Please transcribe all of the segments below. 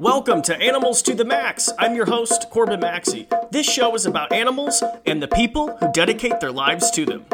Welcome to Animals to the Max. I'm your host, Corbin Maxey. This show is about animals and the people who dedicate their lives to them.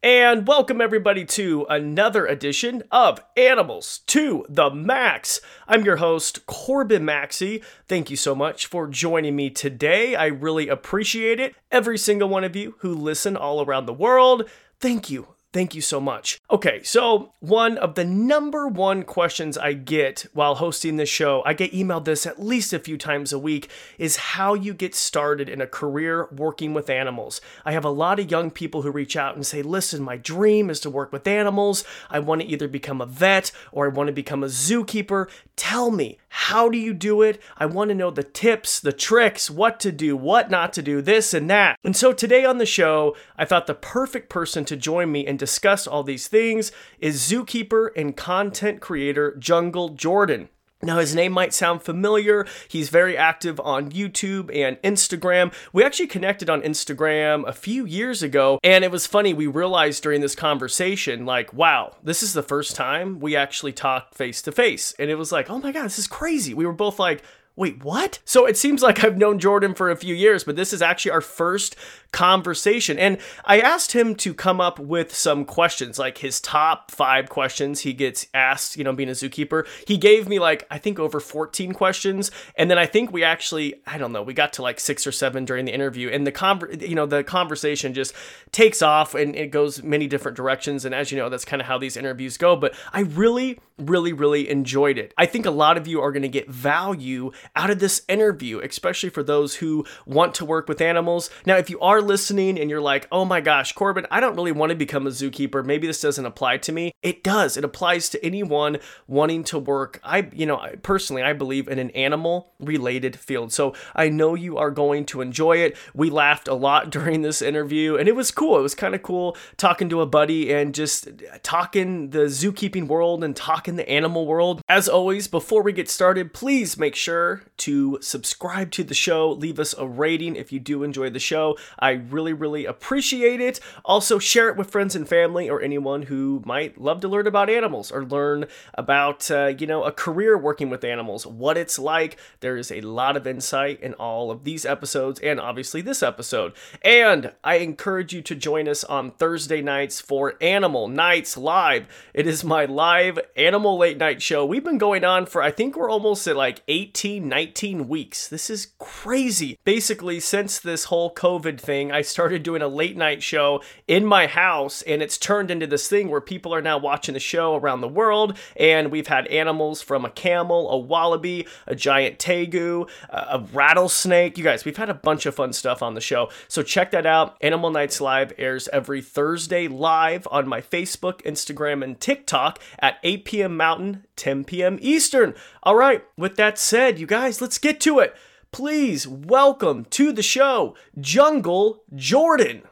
And welcome everybody to another edition of Animals to the Max. I'm your host, Corbin Maxey. Thank you so much for joining me today. I really appreciate it. Every single one of you who listen all around the world, thank you. Thank you so much. Okay, so one of the number one questions I get while hosting this show, I get emailed this at least a few times a week, is how you get started in a career working with animals. I have a lot of young people who reach out and say, listen, my dream is to work with animals. I want to either become a vet or I want to become a zookeeper. Tell me, how do you do it? I want to know the tips, the tricks, what to do, what not to do, this and that. And so today on the show, I thought the perfect person to join me and discuss all these things is zookeeper and content creator Jungle Jordan. Now, his name might sound familiar. He's very active on YouTube and Instagram. We actually connected on Instagram a few years ago, and it was funny. We realized during this conversation, like, wow, this is the first time we actually talked face to face. And it was like, oh my God, this is crazy. We were both like, wait, what? So it seems like I've known Jordan for a few years, but this is actually our first conversation. And I asked him to come up with some questions, like his top five questions he gets asked, you know, being a zookeeper. He gave me like, I think over 14 questions. And then I think we actually, I don't know, we got to like six or seven during the interview. And the conver- you know, the conversation just takes off and it goes many different directions. And as you know, that's kind of how these interviews go. But I really, really, really enjoyed it. I think a lot of you are going to get value out of this interview, especially for those who want to work with animals. Now, if you are listening and you're like, oh my gosh, Corbin, I don't really want to become a zookeeper. Maybe this doesn't apply to me. It does. It applies to anyone wanting to work. I, you know, personally, I believe in an animal related field. So I know you are going to enjoy it. We laughed a lot during this interview and it was cool. It was kind of cool talking to a buddy and just talking the zookeeping world and talking the animal world. As always, before we get started, please make sure to subscribe to the show, leave us a rating if you do enjoy the show. I really, really appreciate it. Also, share it with friends and family or anyone who might love to learn about animals or learn about, uh, you know, a career working with animals, what it's like. There is a lot of insight in all of these episodes and obviously this episode. And I encourage you to join us on Thursday nights for Animal Nights Live. It is my live animal late night show. We've been going on for, I think we're almost at like 18, 19 weeks. This is crazy. Basically, since this whole COVID thing, I started doing a late night show in my house, and it's turned into this thing where people are now watching the show around the world. And we've had animals from a camel, a wallaby, a giant tegu, a rattlesnake. You guys, we've had a bunch of fun stuff on the show. So check that out. Animal Nights Live airs every Thursday live on my Facebook, Instagram, and TikTok at 8 p.m. Mountain, 10 p.m. Eastern. All right, with that said, you guys, let's get to it please welcome to the show Jungle Jordan.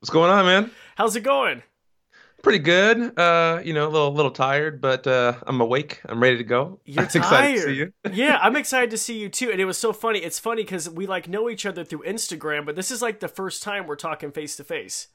What's going on, man? How's it going? Pretty good. Uh, you know, a little little tired, but uh, I'm awake. I'm ready to go. You're tired. To see you. yeah, I'm excited to see you too. And it was so funny. It's funny because we like know each other through Instagram, but this is like the first time we're talking face to face.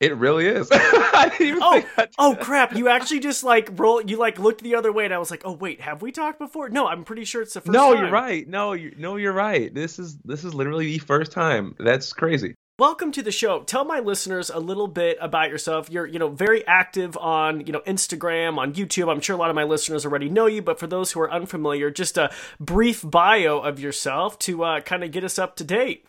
It really is. oh, oh crap! You actually just like roll. You like looked the other way, and I was like, "Oh wait, have we talked before?" No, I'm pretty sure it's the first. No, time. you're right. No, you no, you're right. This is this is literally the first time. That's crazy. Welcome to the show. Tell my listeners a little bit about yourself. You're, you know, very active on, you know, Instagram, on YouTube. I'm sure a lot of my listeners already know you, but for those who are unfamiliar, just a brief bio of yourself to uh, kind of get us up to date.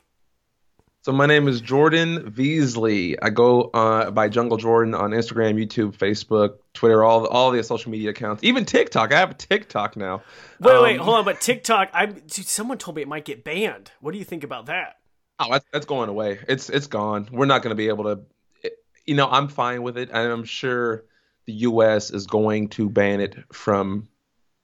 So my name is Jordan Veasley. I go uh, by Jungle Jordan on Instagram, YouTube, Facebook, Twitter, all all the social media accounts, even TikTok. I have a TikTok now. Wait, um, wait, hold on. But TikTok, I someone told me it might get banned. What do you think about that? Oh, that's, that's going away. It's it's gone. We're not going to be able to. You know, I'm fine with it, and I'm sure the U.S. is going to ban it from,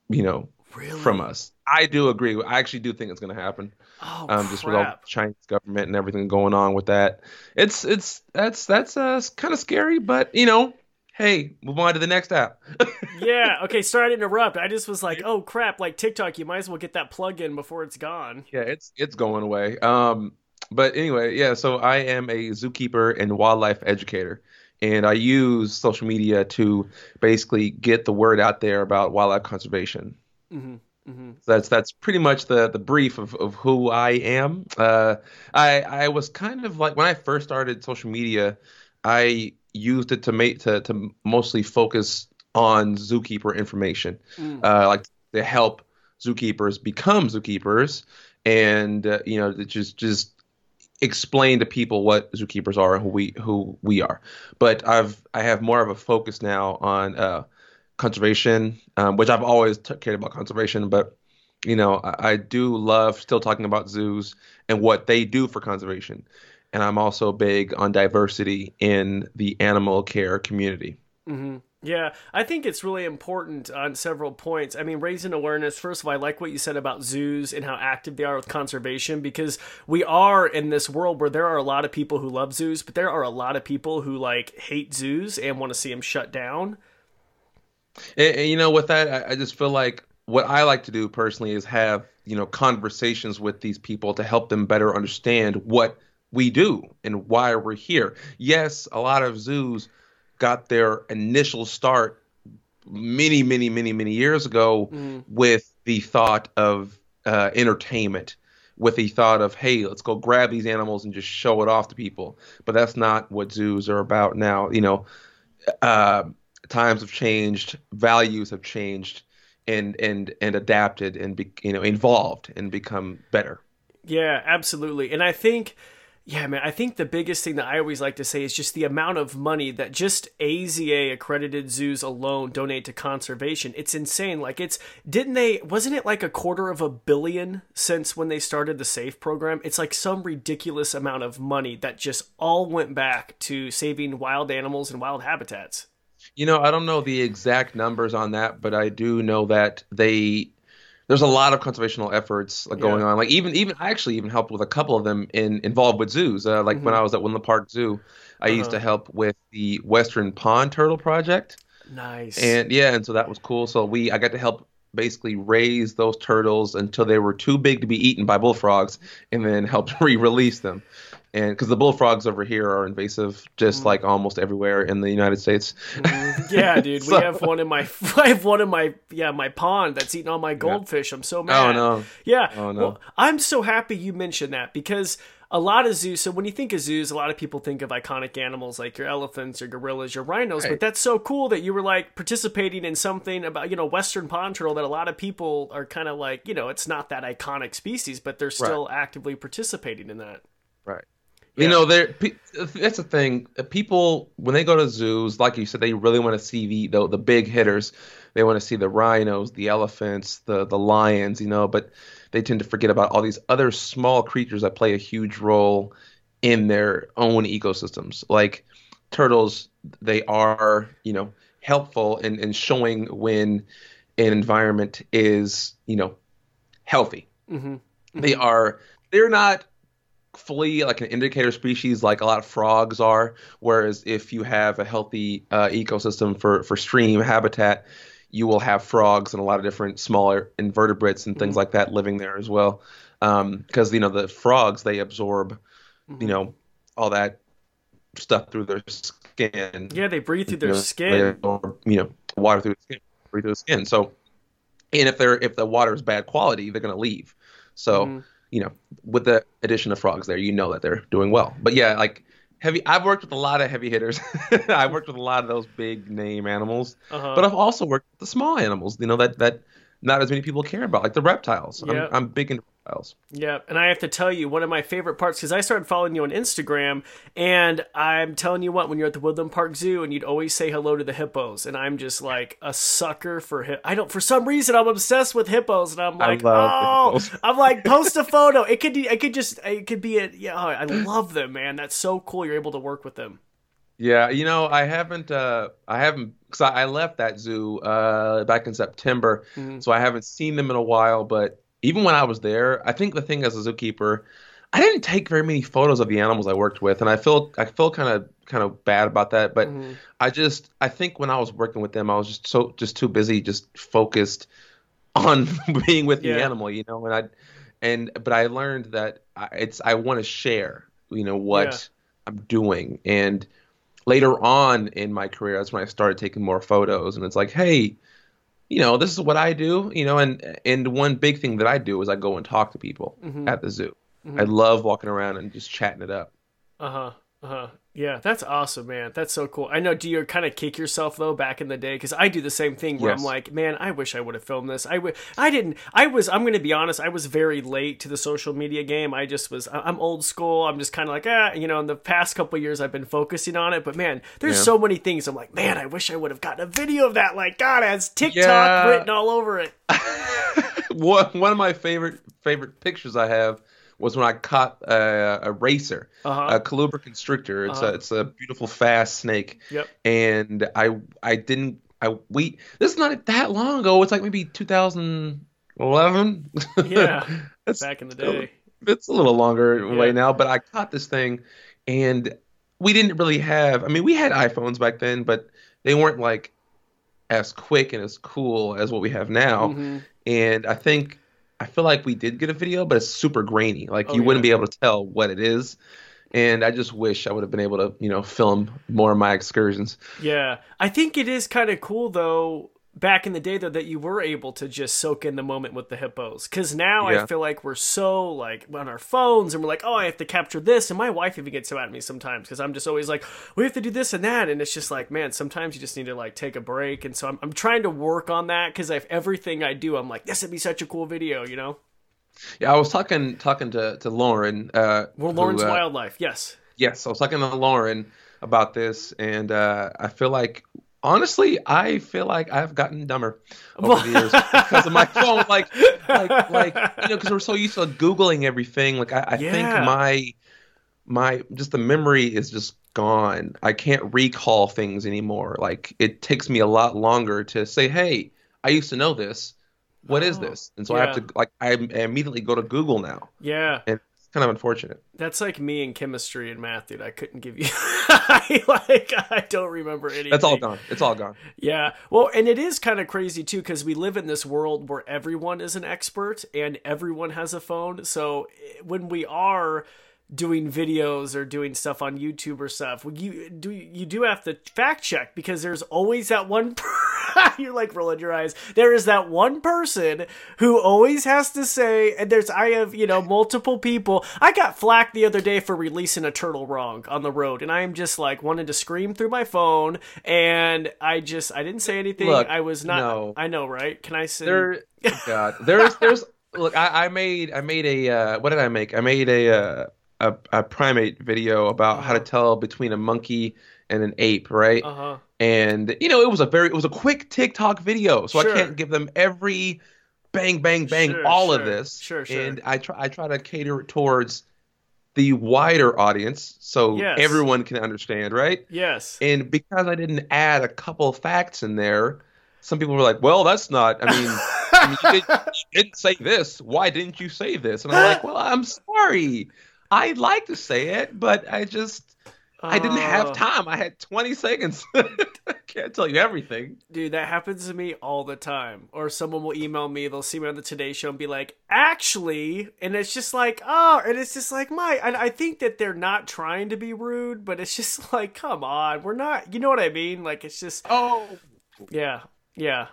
you know, really? from us. I do agree. I actually do think it's going to happen. Oh, um, just with all the Chinese government and everything going on with that. It's it's that's that's uh, kind of scary, but you know, hey, move on to the next app. yeah. Okay. Sorry to interrupt. I just was like, oh crap! Like TikTok, you might as well get that plug in before it's gone. Yeah, it's it's going away. Um, but anyway, yeah. So I am a zookeeper and wildlife educator. And I use social media to basically get the word out there about wildlife conservation. Mm-hmm. Mm-hmm. So that's that's pretty much the the brief of, of who I am. Uh, I I was kind of like when I first started social media, I used it to make to to mostly focus on zookeeper information, mm. uh, like to help zookeepers become zookeepers, and uh, you know just just explain to people what zookeepers are and who we who we are. But I've I have more of a focus now on uh, conservation, um, which I've always cared about conservation, but you know I, I, do love still talking about zoos and what they do for conservation. And I'm also big on diversity in the animal care community. Mm-hmm. Yeah, I think it's really important on several points. I mean, raising awareness. First of all, I like what you said about zoos and how active they are with conservation because we are in this world where there are a lot of people who love zoos, but there are a lot of people who like hate zoos and want to see them shut down. And, and you know, with that, I, I just feel like what I like to do personally is have you know conversations with these people to help them better understand what we do and why we're here. Yes, a lot of zoos got their initial start many, many, many, many years ago mm. with the thought of uh, entertainment, with the thought of, hey, let's go grab these animals and just show it off to people. But that's not what zoos are about now. You know, uh, times have changed, values have changed, and and and adapted and be, you know evolved and become better. Yeah, absolutely. And I think yeah, man, I think the biggest thing that I always like to say is just the amount of money that just AZA accredited zoos alone donate to conservation. It's insane. Like it's didn't they wasn't it like a quarter of a billion since when they started the SAFE program? It's like some ridiculous amount of money that just all went back to saving wild animals and wild habitats. You know, I don't know the exact numbers on that, but I do know that they there's a lot of conservational efforts like, going on. Like even even I actually even helped with a couple of them in involved with zoos. Uh, like mm-hmm. when I was at Woodland Park Zoo, I uh-huh. used to help with the Western Pond Turtle Project. Nice. And yeah, and so that was cool. So we I got to help basically raise those turtles until they were too big to be eaten by bullfrogs, and then help re-release them and because the bullfrogs over here are invasive, just mm. like almost everywhere in the United States. Mm. Yeah, dude, so, we have one in my, I have one in my, yeah, my pond that's eating all my goldfish. Yeah. I'm so oh, mad. Oh no. Yeah. Oh no. Well, I'm so happy you mentioned that because a lot of zoos. So when you think of zoos, a lot of people think of iconic animals like your elephants, your gorillas, your rhinos. Right. But that's so cool that you were like participating in something about you know Western pond turtle that a lot of people are kind of like you know it's not that iconic species, but they're still right. actively participating in that. Right. You know, there. That's the thing. Uh, people when they go to zoos, like you said, they really want to see the, the the big hitters. They want to see the rhinos, the elephants, the the lions. You know, but they tend to forget about all these other small creatures that play a huge role in their own ecosystems. Like turtles, they are you know helpful in, in showing when an environment is you know healthy. Mm-hmm. Mm-hmm. They are. They're not fully like an indicator species like a lot of frogs are whereas if you have a healthy uh, ecosystem for for stream habitat you will have frogs and a lot of different smaller invertebrates and things mm-hmm. like that living there as well because um, you know the frogs they absorb mm-hmm. you know all that stuff through their skin yeah they breathe through their you know, skin or you know water through the skin breathe through the skin so and if they're if the water is bad quality they're going to leave so mm-hmm you know, with the addition of frogs there, you know that they're doing well. But yeah, like heavy, I've worked with a lot of heavy hitters. I've worked with a lot of those big name animals, uh-huh. but I've also worked with the small animals. You know that that not as many people care about, like the reptiles. Yeah. I'm, I'm big into Yeah, and I have to tell you, one of my favorite parts because I started following you on Instagram, and I'm telling you what, when you're at the Woodland Park Zoo, and you'd always say hello to the hippos, and I'm just like a sucker for hip. I don't, for some reason, I'm obsessed with hippos, and I'm like, oh, I'm like, post a photo. It could, it could just, it could be a, yeah, I love them, man. That's so cool. You're able to work with them. Yeah, you know, I haven't, uh, I haven't, because I, I, left that zoo uh, back in September, mm-hmm. so I haven't seen them in a while. But even when I was there, I think the thing as a zookeeper, I didn't take very many photos of the animals I worked with, and I feel, I feel kind of, kind of bad about that. But mm-hmm. I just, I think when I was working with them, I was just so, just too busy, just focused on being with yeah. the animal, you know. And I, and but I learned that I, it's, I want to share, you know, what yeah. I'm doing and later on in my career, that's when I started taking more photos. And it's like, hey, you know, this is what I do, you know, and and one big thing that I do is I go and talk to people mm-hmm. at the zoo. Mm-hmm. I love walking around and just chatting it up. Uh huh. Uh huh. Yeah, that's awesome, man. That's so cool. I know. Do you kind of kick yourself though back in the day? Because I do the same thing where yes. I'm like, man, I wish I would have filmed this. I w- I didn't. I was. I'm going to be honest. I was very late to the social media game. I just was. I'm old school. I'm just kind of like, ah, you know. In the past couple years, I've been focusing on it. But man, there's yeah. so many things. I'm like, man, I wish I would have gotten a video of that. Like, God, it has TikTok yeah. written all over it. one one of my favorite favorite pictures I have was when I caught a, a racer, uh-huh. a Coluber constrictor. It's uh-huh. a it's a beautiful fast snake. Yep. And I I didn't I we this is not that long ago. It's like maybe 2011. Yeah. back in the day. It's a little longer yeah. way now, but I caught this thing, and we didn't really have. I mean, we had iPhones back then, but they weren't like as quick and as cool as what we have now. Mm-hmm. And I think I feel like we did get a video, but it's super grainy. Like oh, you yeah. wouldn't be able to tell what it is. And I just wish I would have been able to, you know, film more of my excursions. Yeah. I think it is kind of cool though back in the day though that you were able to just soak in the moment with the hippos. Because now yeah. i feel like we're so like on our phones and we're like oh i have to capture this. And my wife even gets so at me sometimes because i'm just always like we have to do this and that. And it's just like man sometimes you just need to like take a break. And so i'm, I'm trying to work on that because if everything i do i'm like this would be such a cool video you know? Yeah i was talking talking to to lauren uh well lauren's who, uh, wildlife yes. yes i was talking to lauren about this. And uh i feel like honestly, I feel like I've gotten dumber over the years because of my phone. Like, like, like you know, because we're so used to googling everything. Like, I, I yeah. think my my just the memory is just gone. I can't recall things anymore. Like, it takes me a lot longer to say, "Hey, I used to know this. What oh, is this?" And so yeah. I have to like I immediately go to Google now. Yeah. And kind of unfortunate. That's like me in chemistry and math, dude. I couldn't give you I like I don't remember anything. That's all gone. It's all gone. Yeah. Well, and it is kind of crazy too cuz we live in this world where everyone is an expert and everyone has a phone. So eh, when we are doing videos or doing stuff on YouTube or stuff, you do you do have to fact check because there's always that one. you're like rolling your eyes. There is that one person who always has to say, and there's I have you know multiple people. I got flack the other day for releasing a turtle wrong on the road, and I am just like wanted to scream through my phone, and I just I didn't say anything. Look, I was not. No. I know, right? Can I say? There, God, there's there's. Look, I, I made I made a uh, what did I make? I made a uh, a, a primate video about uh-huh. how to uh-huh. tell between a monkey and an ape, right? Uh-huh. And you know, it was a very it was a quick TikTok video, so sure. I can't give them every bang bang bang sure, all sure. of this. Sure, sure. And I try I try to cater it towards the wider audience so yes. everyone can understand, right? Yes. And because I didn't add a couple facts in there, some people were like, "Well, that's not. I mean, I mean you, did, you didn't say this. Why didn't you say this?" And I'm like, "Well, I'm sorry. I'd like to say it, but I just I didn't have uh. time. I had 20 seconds. I can't tell you everything. Dude, that happens to me all the time. Or someone will email me, they'll see me on the Today Show and be like, actually, and it's just like, oh, and it's just like, my, and I think that they're not trying to be rude, but it's just like, come on, we're not, you know what I mean? Like, it's just, oh, yeah, yeah.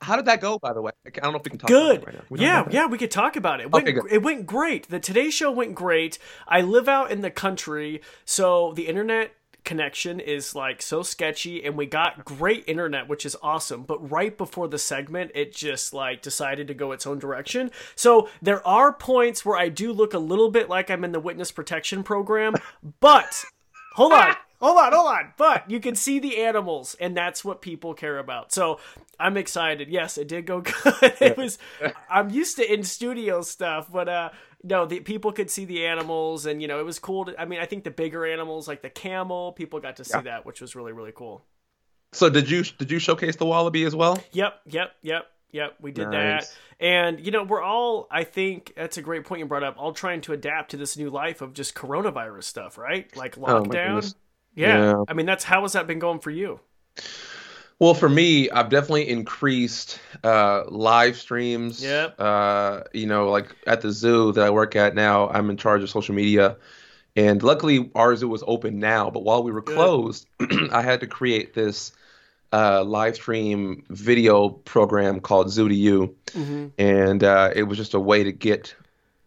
How did that go, by the way? I don't know if we can talk about it. Good. Right now. yeah, yeah, we could talk about it. It went, okay, it went great. The Today Show went great. I live out in the country, so the internet connection is like so sketchy and we got great internet which is awesome but right before the segment it just like decided to go its own direction so there are points where i do look a little bit like i'm in the witness protection program but hold on hold on, hold on. But you can see the animals, and that's what people care about. So I'm excited. Yes, it did go good. it was. I'm used to in studio stuff, but uh, no, the people could see the animals, and you know, it was cool. To, I mean, I think the bigger animals, like the camel, people got to see yeah. that, which was really really cool. So did you did you showcase the wallaby as well? Yep, yep, yep. Yep, we did nice. that. And, you know, we're all, I think that's a great point you brought up, all trying to adapt to this new life of just coronavirus stuff, right? Like oh, lockdown. Oh yeah. yeah. I mean, that's how has that been going for you? Well, for me, I've definitely increased uh, live streams. Yeah. Uh, you know, like at the zoo that I work at now, I'm in charge of social media. And luckily, our zoo was open now. But while we were Good. closed, I had to create this uh, live stream video program called Zoo to You, Mm-hmm. and uh, it was just a way to get,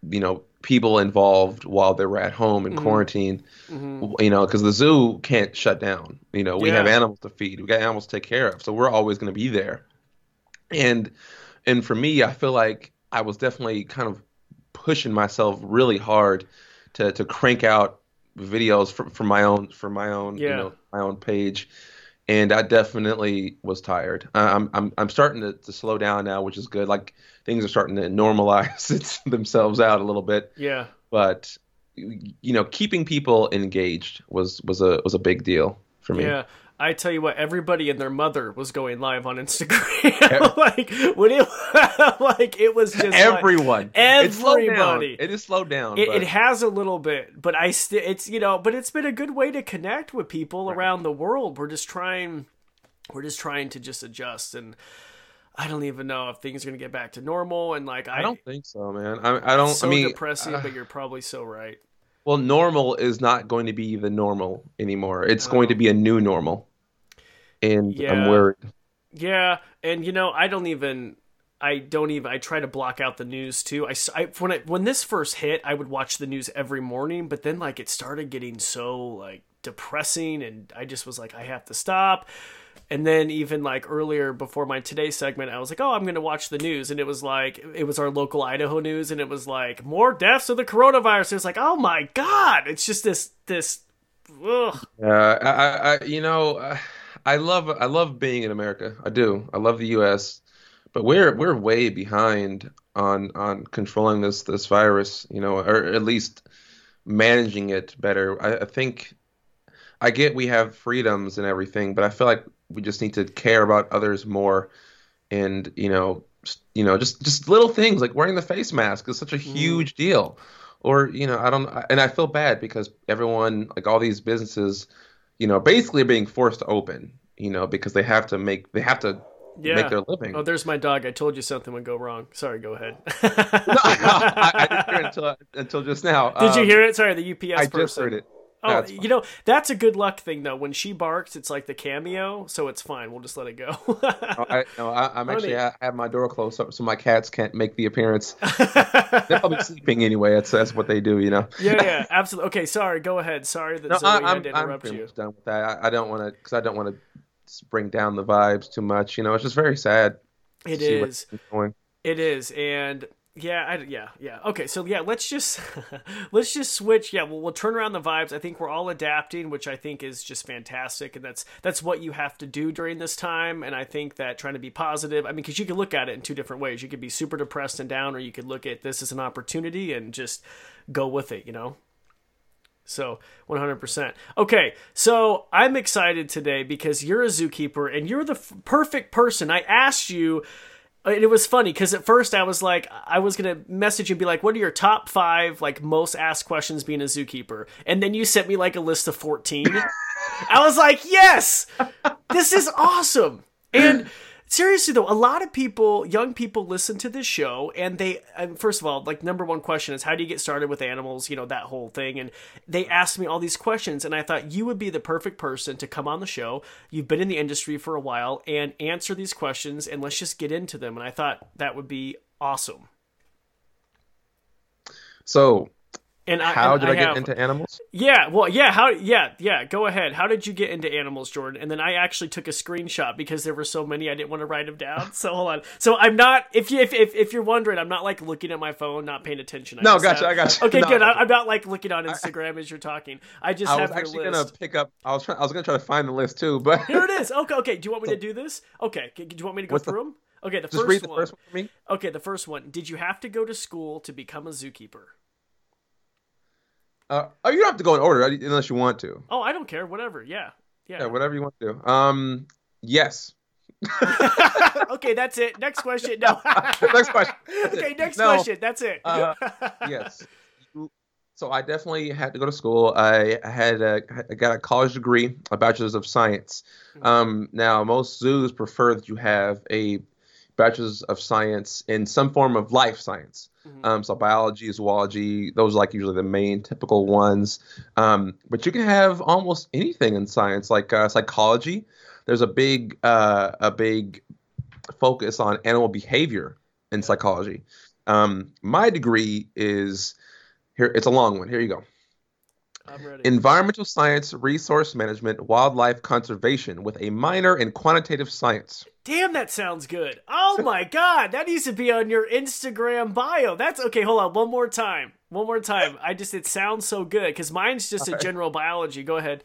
you know, people involved while they were at home in Mhm. quarantine. Mm-hmm. You know, because the zoo can't shut down. You know, we have animals to feed, we got animals to take care of, so we're always going to be there. And and for me, I feel like I was definitely kind of pushing myself really hard to to crank out videos for, for my own for my own you know my own page and I definitely was tired. I'm I'm I'm starting to, to slow down now, which is good. Like things are starting to normalize themselves out a little bit, Yeah. but you know, keeping people engaged was was a was a big deal for me. Yeah. I tell you what, everybody and their mother was going live on Instagram. like when it, like it was just Everyone, down. Everybody. It is slowed down. It, but it has a little bit, but I still it's you know, but it's been a good way to connect with people around the world. We're just trying, we're just trying to just adjust, and I don't even know if things are gonna get back to normal. And like I, I don't think so, man. I, I don't. so I mean, depressing, uh, but you're probably so right. Well, normal is not going to be the normal anymore. It's I going to be a oh. new normal, and Yeah. I'm worried. Yeah, and you know, I don't even. I don't even. I try to block out the news too. I when it when this first hit, I would watch the news every morning, but then like it started getting so like depressing, and I just was like, I have to stop. And then even like earlier before my today segment, I was like, oh, I'm gonna watch the news, and it was like it was our local Idaho news, and it was like more deaths of the coronavirus. It was like, oh my god, it's just this this. Ugh. Uh, I, I, you know, I love, I love being in America. I do. I love the U.S., but we're we're way behind on on controlling this this virus. You know, or at least managing it better. I, I think I get we have freedoms and everything, but I feel like we just need to care about others more, and you know, you know, just just little things like wearing the face mask is such a huge deal. Or you know, I don't, and I feel bad because everyone, like all these businesses, you know, basically are being forced to open. You know, because they have to make they have to Yeah. make their living. Oh, there's my dog. I told you something would go wrong. Sorry, go ahead. No, I, I didn't hear it until until just now. Did you Um, hear it? Sorry, the UPS I person. just heard it. Oh, you know that's a good luck thing though. When she barks, it's like the cameo, so it's fine. We'll just let it go. Oh, I, no, I, I'm actually I have my door closed so, so my cats can't make the appearance. They're probably sleeping anyway. That's that's what they do, you know. yeah, yeah, absolutely. Okay, sorry. Go ahead. Sorry that No, Zoe I, had I'm to I'm interrupt you. much done with that. I, I don't want to because I don't want to bring down the vibes too much. You know, it's just very sad. It is. It is, and yeah, I, yeah, yeah. Okay, so yeah, let's just let's just switch. Yeah, well, we'll turn around the vibes. I think we're all adapting, which I think is just fantastic, and that's that's what you have to do during this time. And I think that trying to be positive. I mean, because you could look at it in two different ways. You could be super depressed and down, or you could look at this as an opportunity and just go with it. You know. So 100%. Okay, so I'm excited today because you're a zookeeper and you're the f- perfect person. I asked you, and it was funny because at first I was like, I was gonna message you and be like, "What are your top five like most asked questions being a zookeeper?" And then you sent me like a list of 14. I was like, "Yes, this is awesome!" And seriously though, a lot of people, young people, listen to this show, and they, and first of all, like number one question is, how do you get started with animals? You know that whole thing, and they asked me all these questions, and I thought you would be the perfect person to come on the show. You've been in the industry for a while, and answer these questions, and let's just get into them. And I thought that would be awesome. So, And I, how and did I, get have- into animals? Yeah, well, yeah, how yeah, yeah, go ahead. How did you get into animals, Jordan? And then I actually took a screenshot because there were so many I didn't want to write them down. So hold on. So I'm not if you if if, if you're wondering, I'm not like looking at my phone, not paying attention. I No, gotcha, have- I gotcha. Okay, No, good. I I. I'm not like looking on Instagram as you're talking. I just I have was actually list. gonna pick up. I was trying. I was gonna try to find the list too, but Here it is. Okay, okay. Do you want me to do this? Okay. Do you want me to go What's the- through them? Okay, the just first read the one. first one for me. Okay, the first one. Did you have to go to school to become a zookeeper? Uh, oh, you don't have to go in order unless you want to. Oh, I don't care. Whatever. Yeah. Yeah, Yeah. whatever you want to do. Um, yes. okay, that's it. Next question. No. Next question. That's okay, it. next No. question. That's it. Uh, yes. So I definitely had to go to school. I had a, I got a college degree, a bachelor's of science. Um, now most zoos prefer that you have a bachelor's of science in some form of life science. Mhm. Um, so biology, zoology, those are like usually the main typical ones. Um, but you can have almost anything in science, like uh, psychology. there's a big uh, a big focus on animal behavior in psychology. Um, my degree is here. It's a long one. Here you go. Environmental science, resource management, wildlife conservation, with a minor in quantitative science. Damn, that sounds good. Oh my god, that needs to be on your Instagram bio. That's okay. Hold on, one more time. One more time. I just it sounds so good because mine's just a general biology. Go ahead.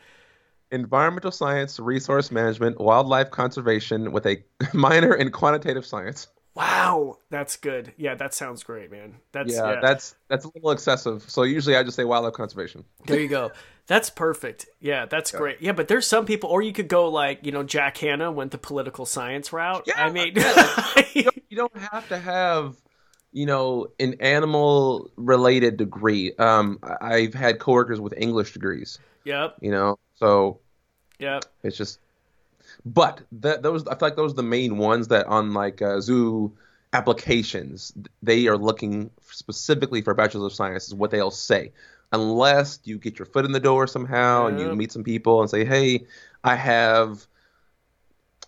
Environmental science, resource management, wildlife conservation, with a minor in quantitative science. Wow, that's good. Yeah, that sounds great, man. That's Yeah, yeah. that's that's a little excessive. So usually I just say wildlife conservation. There you go. That's perfect. Yeah, that's great. Yeah, but there's some people, or you could go like, you know, Jack Hanna went the political science route. Yeah, I mean, you don't, you don't have to have you know an animal related degree um i've had coworkers with english degrees yep, you know so yep. it's just but that those i feel like those are the main ones that on like uh, zoo applications they are looking specifically for bachelor of science is what they'll say unless you get your foot in the door somehow and you meet some people and say hey i have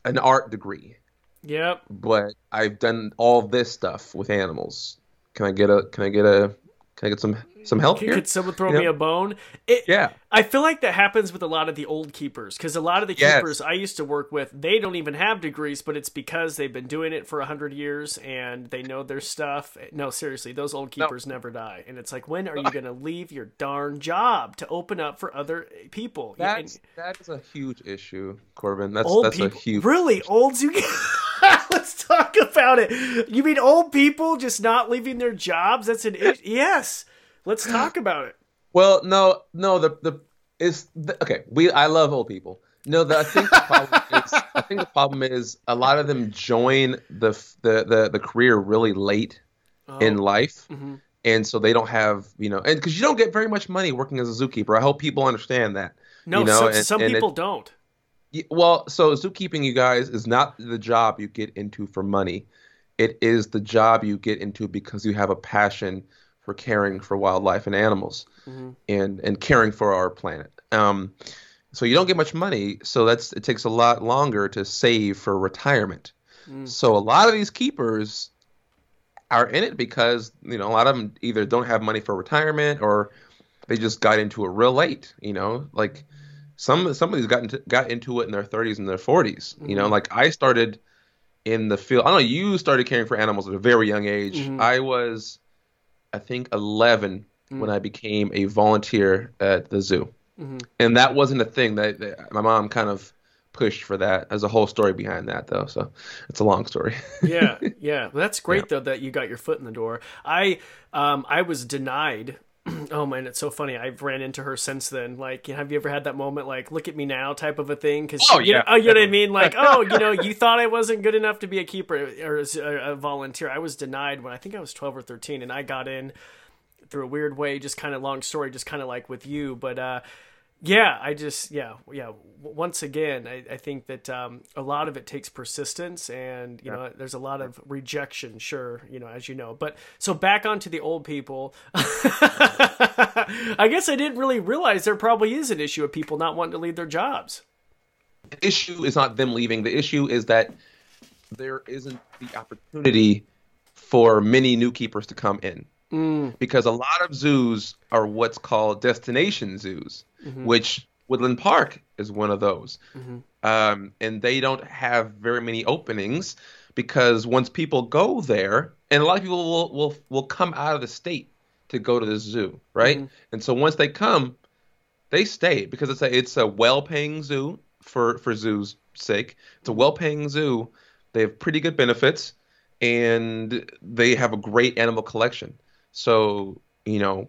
an art degree Yep. but I've done all this stuff with animals. Can I get a? Can I get a? Can I get some some help Could, here? could someone throw You me know? a bone? It, Yeah, I feel like that happens with a lot of the old keepers because a lot of the Yes. keepers I used to work with, they don't even have degrees, but it's because they've been doing it for a hundred years and they know their stuff. No, seriously, those old keepers never die, and it's like, when are you going to leave your darn job to open up for other eh, people? Yeah, and that's a huge issue, Corbin. That's that's people, a huge. really old. You let's talk about it. You mean old people just not leaving their jobs? That's an issue. Yes, let's talk about it. Well, no, no. The the is okay. We I love old people. No, the, I think the problem is I think the problem is a lot of them join the the the, the career really late in life. mhm. And so they don't have, you know, and because you don't get very much money working as a zookeeper. I hope people understand that. No, you know, some, and- some and it- people don't. Well, so zookeeping, you guys, is not the job you get into for money. It is the job you get into because you have a passion for caring for wildlife and animals, Mhm. and and caring for our planet. Um, so you don't get much money, so that's it takes a lot longer to save for retirement. Mm. So a lot of these keepers are in it because you know a lot of them either don't have money for retirement or they just got into it real late. You know, like some some of these got into got into it in their 30s and their 40s. You know, Mhm. like I started in the field. I don't know. You started caring for animals at a very young age. Mhm. I was, I think, 11 when Mm. I became a volunteer at the zoo, Mhm. and that wasn't a thing that, that my mom kind of pushed for that. There's a whole story behind that though, so it's a long story. yeah, yeah. Well, that's great though that you got your foot in the door. I um I was denied. Oh man, it's so funny. I've ran into her since then. Like, have you ever had that moment, like, look at me now, type of a thing? Because Oh, you know, yeah, oh, you know what I mean? Like, oh, you know, you thought I wasn't good enough to be a keeper or a, a volunteer. I was denied when I think I was twelve or thirteen, and I got in through a weird way. Just kind of long story, just kind of like with you, but. uh yeah, I just yeah yeah. Once again, I, I think that um, a lot of it takes persistence, and you know, there's a lot of rejection. Sure, you know, as you know. But so back onto the old people. I guess I didn't really realize there probably is an issue of people not wanting to leave their jobs. the issue is not them leaving. The issue is that there isn't the opportunity for many new keepers to come in. Mm, Because a lot of zoos are what's called destination zoos, mhm, which Woodland Park is one of those. mhm. Um, and they don't have very many openings because once people go there, and a lot of people will, will, will come out of the state to go to the zoo, right? Mhm. And so once they come, they stay because it's a it's a well-paying zoo for for zoos' sake. It's a well-paying zoo. They have pretty good benefits, and they have a great animal collection. So you know,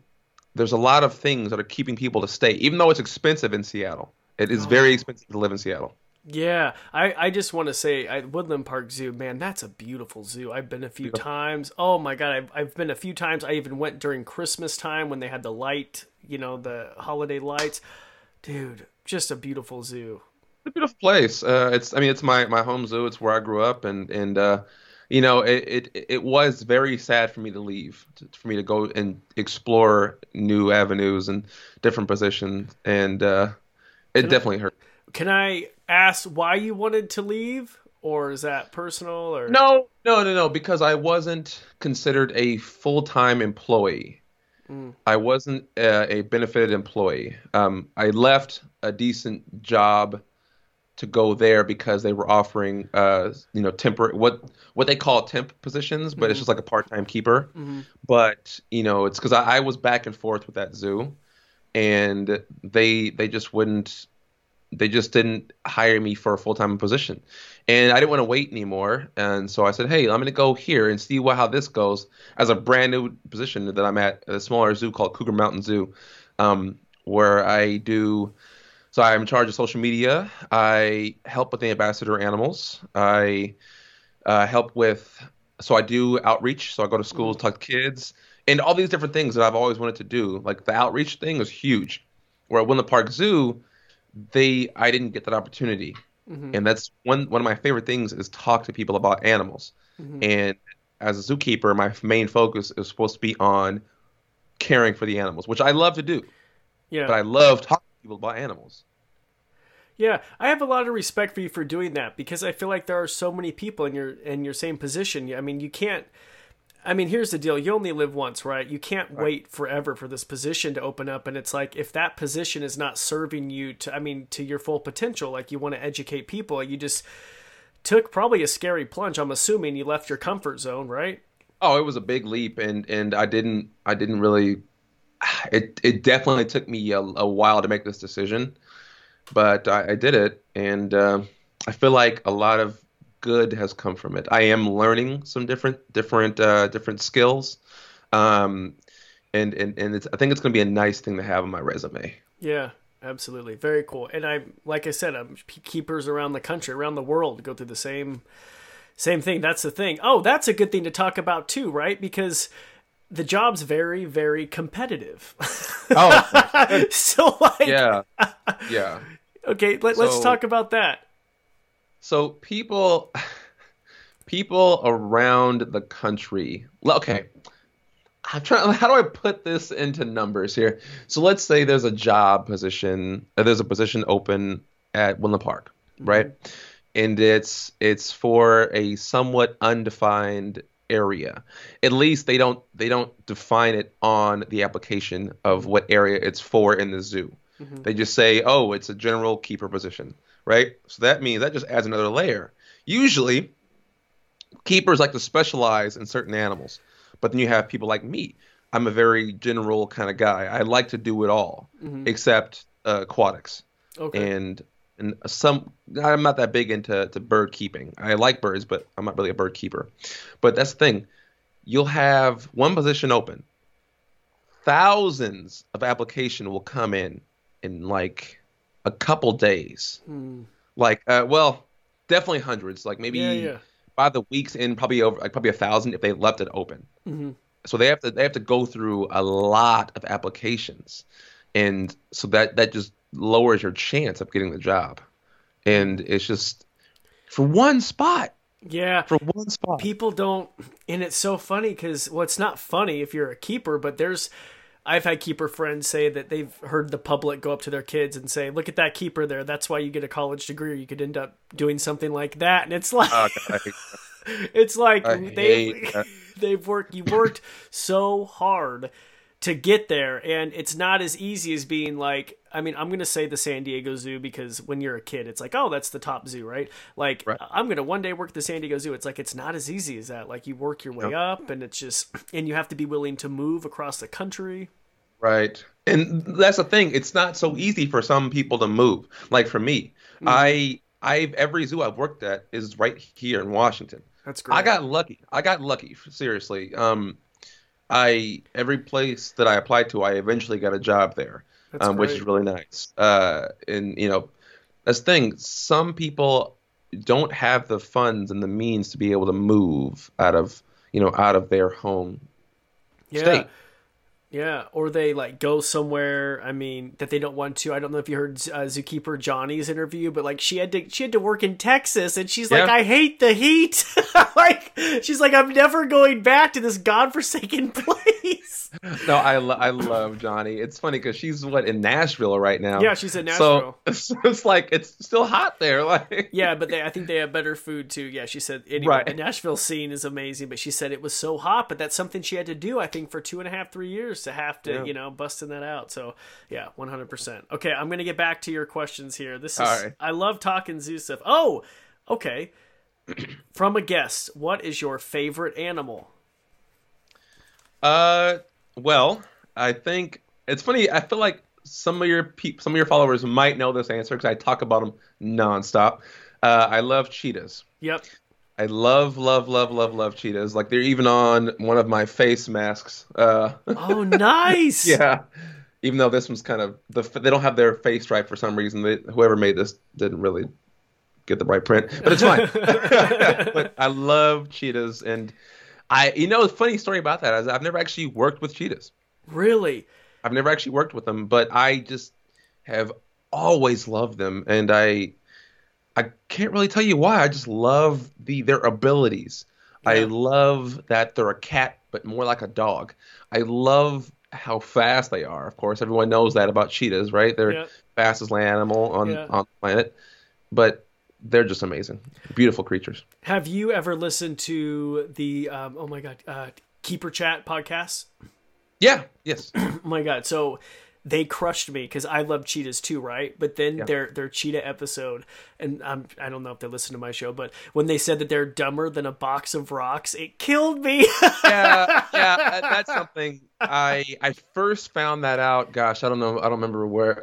there's a lot of things that are keeping people to stay, even though it's expensive in Seattle. It is very expensive to live in Seattle. Yeah, I, I just want to say, I, Woodland Park Zoo, man, that's a beautiful zoo. I've been a few times. Oh my god, I've, I've been a few times. I even went during Christmas time when they had the light, you know, the holiday lights. Dude, just a beautiful zoo. It's a beautiful place. Uh, it's I mean it's my my home zoo. It's where I grew up, and and uh, you know it, it it was very sad for me to leave, for me to go and explore new avenues and different positions, and uh, it definitely hurt. Can I ask why you wanted to leave, or is that personal? Or no, no, no, no. Because I wasn't considered a full time employee. Mm. I wasn't a, a benefited employee. Um, I left a decent job to go there because they were offering uh you know temporary what what they call temp positions but mm-hmm. it's just like a part-time keeper mm-hmm. but you know it's because I, I, was back and forth with that zoo and they they just wouldn't they just didn't hire me for a full-time position and i didn't want to wait anymore and so i said hey i'm going to go here and see what how this goes as a brand new position that i'm at a smaller zoo called cougar mountain zoo um, where i do so I'm in charge of social media. I help with the ambassador animals. I uh, help with, so I do outreach. So I go to schools, talk to kids, and all these different things that I've always wanted to do. Like the outreach thing is huge. Where at Woodland Park Zoo, they I didn't get that opportunity, mm-hmm. and that's one one of my favorite things is talk to people about animals. Mm-hmm. And as a zookeeper, my main focus is supposed to be on caring for the animals, which I love to do. Yeah. But I love talking people about animals. Yeah, I have a lot of respect for you for doing that because I feel like there are so many people in your in your same position. I mean, you can't I mean, here's the deal. You only live once, right? You can't right. wait forever for this position to open up and it's like if that position is not serving you to I mean, to your full potential, like you want to educate people, you just took probably a scary plunge. I'm assuming you left your comfort zone, right? Oh, it was a big leap and and I didn't I didn't really it it definitely took me a, a while to make this decision, but I, I did it, and uh, I feel like a lot of good has come from it. I am learning some different different uh, different skills, um, and and and I think it's going to be a nice thing to have on my resume. Yeah, absolutely, very cool. And I, like I said, I'm keepers around the country, around the world, go through the same same thing. That's the thing. Oh, that's a good thing to talk about too, right? Because the job's very very competitive. Oh so like yeah. Yeah. Okay let, us talk about that. So people people around the country okay. I'm trying how do i put this into numbers here? So let's say there's a job position uh, there's a position open at Woodland Park right? Mm-hmm. and it's it's for a somewhat undefined area. At least they don't they don't define it on the application of what area it's for in the zoo. Mm-hmm. They just say, "Oh, it's a general keeper position." Right? So that means that just adds another layer. Usually keepers like to specialize in certain animals. But then you have people like me. I'm a very general kind of guy. I like to do it all mm-hmm. except uh, aquatics. Okay. And and some I'm not that big into to bird keeping. I like birds, but I'm not really a bird keeper. But that's the thing. You'll have one position open. Thousands of application will come in in like a couple days. Hmm. Like uh, well, definitely hundreds. Like maybe yeah, yeah. by the weeks in, probably over like probably a thousand if they left it open. Mm-hmm. So they have to they have to go through a lot of applications, and so that that just lowers your chance of getting the job. And it's just for one spot. Yeah. For one spot. People don't and it's so funny because well it's not funny if you're a keeper, but there's I've had keeper friends say that they've heard the public go up to their kids and say, "Look at that keeper there. That's why you get a college degree. Or you could end up doing something like that." And it's like, oh, it's like they they've worked. You worked so hard to get there and it's not as easy as being like i mean i'm gonna say the san diego zoo because when you're a kid it's like oh that's the top zoo right? Like right. i'm gonna one day work the san diego zoo. It's like it's not as easy as that. Like you work your way yep. up and it's just and you have to be willing to move across the country. Right. And that's the thing it's not so easy for some people to move. Like for me mm-hmm. i i've every zoo i've worked at is right here in washington. That's great. i got lucky. I got lucky seriously. Um I every place that I applied to, I eventually got a job there, um, which is really nice. Uh, and you know, that's the thing. Some people don't have the funds and the means to be able to move out of you know out of their home yeah. state. Yeah, or they like go somewhere. I mean, that they don't want to. I don't know if you heard uh, zookeeper Johnny's interview, but like she had to she had to work in Texas, and she's like, I hate the heat. like she's like, I'm never going back to this godforsaken place. No, I lo- I love Johnny. It's funny because she's what in Nashville right now. Yeah, she's in So, Nashville. so it's like it's still hot there. Like Yeah, but they, I think they have better food too. Yeah, she said anyway, Right. the Nashville scene is amazing, but she said it was so hot, but that's something she had to do. I think for two and a half, three years to have to, Yeah. you know, busting that out. So yeah, one hundred percent. Okay, I'm gonna get back to your questions here. This is right. I love talking zoo stuff. Oh, okay. From a guest, what is your favorite animal? Uh, well, I think it's funny. I feel like some of your peop some of your followers might know this answer because I talk about them nonstop. Uh, I love cheetahs. Yep. I love, love, love, love, love cheetahs. Like they're even on one of my face masks. Uh, Oh, nice. yeah. Even though this one's kind of the they don't have their face right for some reason. They, whoever made this didn't really get the right print, but it's fine. but I love cheetahs, and I you know the funny story about that is I've never actually worked with cheetahs. Really? I've never actually worked with them, but I just have always loved them, and I I can't really tell you why. I just love the their abilities. I love that they're a cat, but more like a dog. I love how fast they are. Of course, everyone knows that about cheetahs, right? They're Yep. fastest land animal on Yeah. on the planet, but they're just amazing, beautiful creatures. Have you ever listened to the um, oh my god uh, Keeper Chat podcast? Yeah. Yes. Oh my god! So they crushed me because I love cheetahs too, right? But then their their cheetah episode, and I'm I don't know if they listen to my show, but when they said that they're dumber than a box of rocks, it killed me. yeah, yeah, that's something. I I first found that out. Gosh, I don't know. I don't remember where.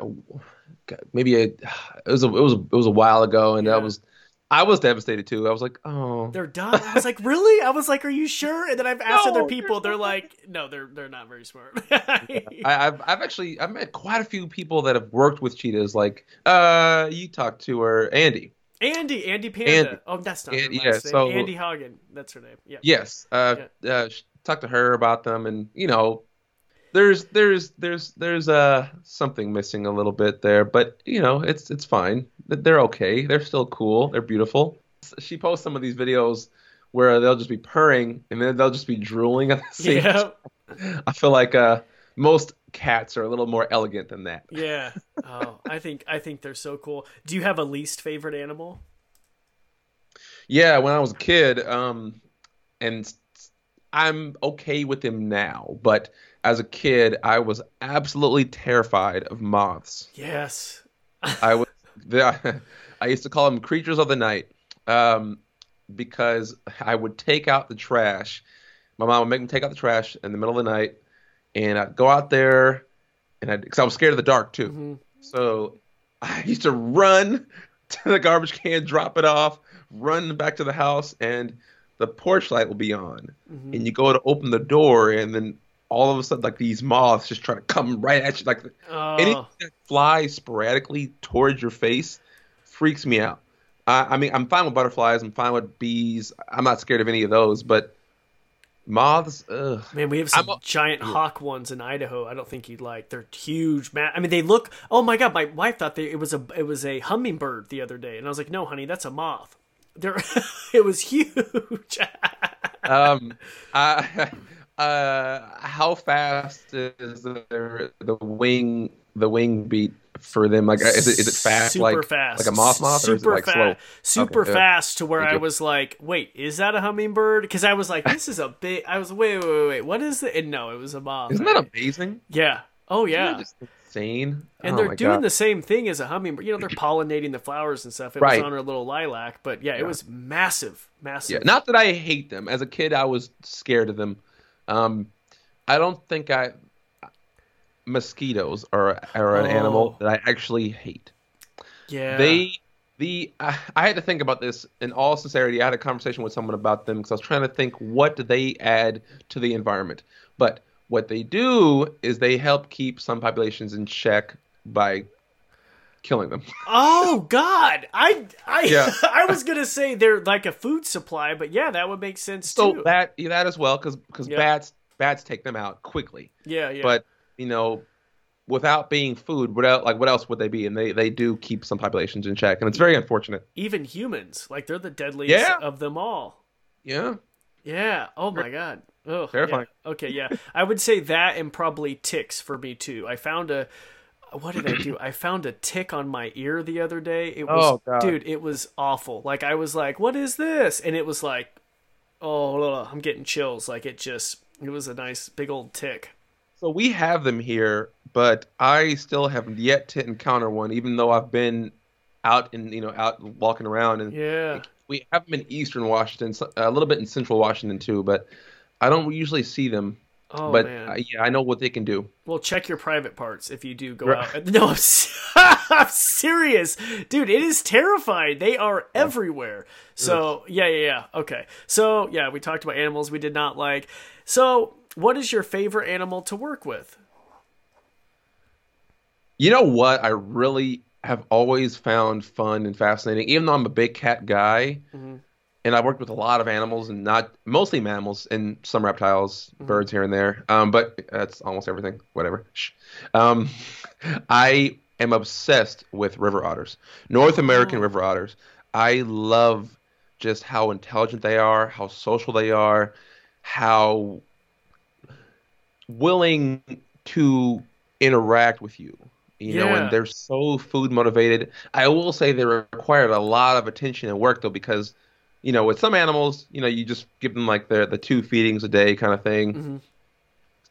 Maybe a, it was a, it was a, it was a while ago, and Yeah. that was I was devastated too. I was like, oh, they're done. I was like, really? I was like, are you sure? And then I've asked No, other people. They're like, no, they're they're not very smart. I, I've I've actually I've met quite a few people that have worked with cheetahs. Like, uh, you talked to her, Andy. Andy, Andy Panda. Andy. Oh, that's not her Andy- yeah, name. so- Andy Hagen. That's her name. Yeah. Yes, uh, uh, talked to her about them, and you know, there's there's there's there's uh something missing a little bit there, but you know, it's it's fine. They're okay. They're still cool. They're beautiful. She posts some of these videos where they'll just be purring and then they'll just be drooling at the same. Yeah. time. I feel like uh most cats are a little more elegant than that. Yeah. Oh, I think I think they're so cool. Do you have a least favorite animal? Yeah, when I was a kid, um, and I'm okay with them now, but as a kid, I was absolutely terrified of moths. Yes. I was, the, I used to call them creatures of the night, um, because I would take out the trash. My mom would make me take out the trash in the middle of the night, and I'd go out there, and I, because I was scared of the dark too. Mhm. So I used to run to the garbage can, drop it off, run back to the house, and the porch light will be on. Mhm. And you go to open the door, and then all of a sudden, like these moths just try to come right at you. Like Oh, anything that flies sporadically towards your face freaks me out. I, I mean, I'm fine with butterflies. I'm fine with bees. I'm not scared of any of those, but moths, ugh. man, we have some a- giant hawk ones in Idaho. I don't think you'd like. They're huge. Man, I mean, they look. Oh my god, my wife thought they, it was a it was a hummingbird the other day, and I was like, no, honey, that's a moth. There, it was huge. um, I, uh, how fast is the the wing the wing beat for them? Like, is it is it fast? Super like fast, like a moth moth, or is it super like fast, slow? super Okay, yeah. fast to where I was like, wait, is that a hummingbird? Because I was like, this is a big. I was wait, wait, wait, wait, what is it? No, it was a moth. Isn't that amazing? Yeah. Oh yeah. insane? And Oh they're doing God. the same thing as a hummingbird. You know, they're pollinating the flowers and stuff. It Right. was on her little lilac, but yeah, it was massive, massive. Yeah, not that I hate them. As a kid, I was scared of them. Um, I don't think I mosquitoes are are an Oh. animal that I actually hate. yeah. They the I, I had to think about this in all sincerity. I had a conversation with someone about them because I was trying to think what do they add to the environment. But what they do is they help keep some populations in check by killing them. Oh God, I I Yeah. I was gonna say they're like a food supply, but yeah, that would make sense So too. that that as well, because Yeah. bats bats take them out quickly. Yeah, yeah. But you know, without being food, what else, like what else would they be? And they they do keep some populations in check, and it's very unfortunate. even humans, like they're the deadliest Yeah. of them all. Yeah. Yeah. Oh my god. Oh, Terrifying. Yeah. Okay, yeah. I would say that and probably ticks for me too. I found a what did I do? I found a tick on my ear the other day. It was Oh, dude, it was awful. Like I was like, "What is this?" And it was like, "Oh, I'm getting chills." Like it just it was a nice big old tick. So we have them here, but I still haven't yet to encounter one, even though I've been out and you know out walking around and Yeah. we have them in eastern Washington, a little bit in central Washington too, but I don't usually see them. Oh but man. uh, yeah, I know what they can do. Well, check your private parts if you do go Right. out. No, I'm, I'm serious, dude. It is terrifying. They are everywhere. So yeah, yeah, yeah. Okay. So yeah, we talked about animals we did not like. So, what is your favorite animal to work with? You know what? I really have always found fun and fascinating, even though I'm a big cat guy, Mhm. And I've worked with a lot of animals and not mostly mammals and some reptiles, Mm-hmm. birds here and there. Um, but that's almost everything. Whatever. Um, I am obsessed with river otters, North American Oh. river otters. I love just how intelligent they are, how social they are, how willing to interact with you. You know, Yeah. and they're so food motivated. I will say they required a lot of attention and work though, because you know, with some animals, you know, you just give them like the the two feedings a day kind of thing. Mhm.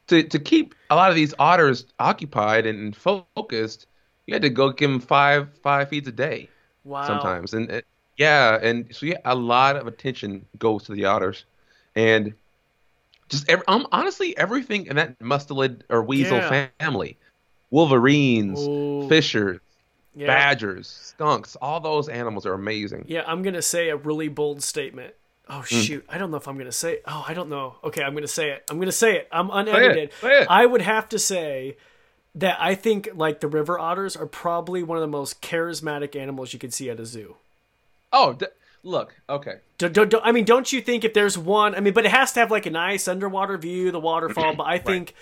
To to keep a lot of these otters occupied and focused, you had to go give them five five feeds a day Wow. sometimes, and it, yeah, and so yeah, a lot of attention goes to the otters, and just ev um, honestly everything in that mustelid or weasel Yeah. family, wolverines, Ooh. fishers, Yeah. badgers, skunks, all those animals are amazing. Yeah, I'm gonna say a really bold statement. Oh Mm. shoot, I don't know if I'm gonna say. Oh, I don't know. Okay, I'm gonna say it. I'm gonna say it. I'm unedited. say it. I would have to say that I think like the river otters are probably one of the most charismatic animals you could see at a zoo. Oh, d- look, okay. Don't, don't, don't- I mean, don't you think if there's one? I mean, but it has to have like a nice underwater view, the waterfall. But I think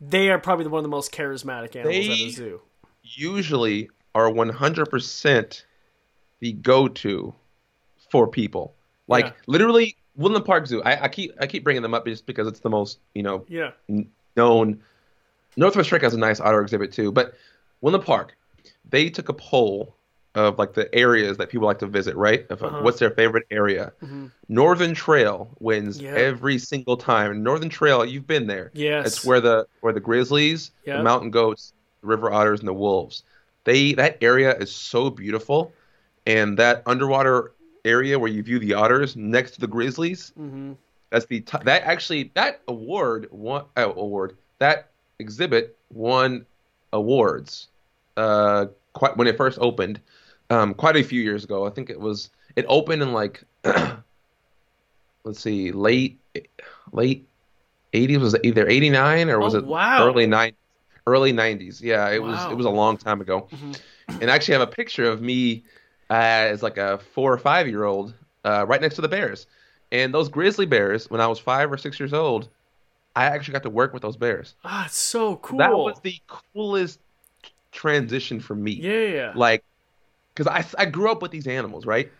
they are probably one of the most charismatic animals at They- a zoo. Usually are 100% the go-to for people. Like Yeah. literally, Woodland Park Zoo. I, I keep I keep bringing them up just because it's the most you know Yeah, known. Northwest Trek has a nice otter exhibit too, but Woodland Park, they took a poll of like the areas that people like to visit, right? Of uh, Uh-huh. what's their favorite area. Mhm. Northern Trail wins Yeah. every single time. Northern Trail, you've been there. yes, It's where the where the grizzlies, Yep. the mountain goats, the river otters, and the wolves. They that area is so beautiful, and that underwater area where you view the otters next to the grizzlies. hmm That's the t- that actually that award won uh, award that exhibit won awards. Uh, quite when it first opened, um, quite a few years ago. I think it was it opened in like let's see, late late eighties was it either eighty nine or was Oh, it wow. early nine early nineties? Yeah, it was it was a long time ago. Mhm. And I actually have a picture of me uh, as like a four or five year old uh, right next to the bears. And those grizzly bears, when I was five or six years old, I actually got to work with those bears. Ah, it's so cool. That was the coolest transition for me yeah, yeah. like because I, I grew up with these animals right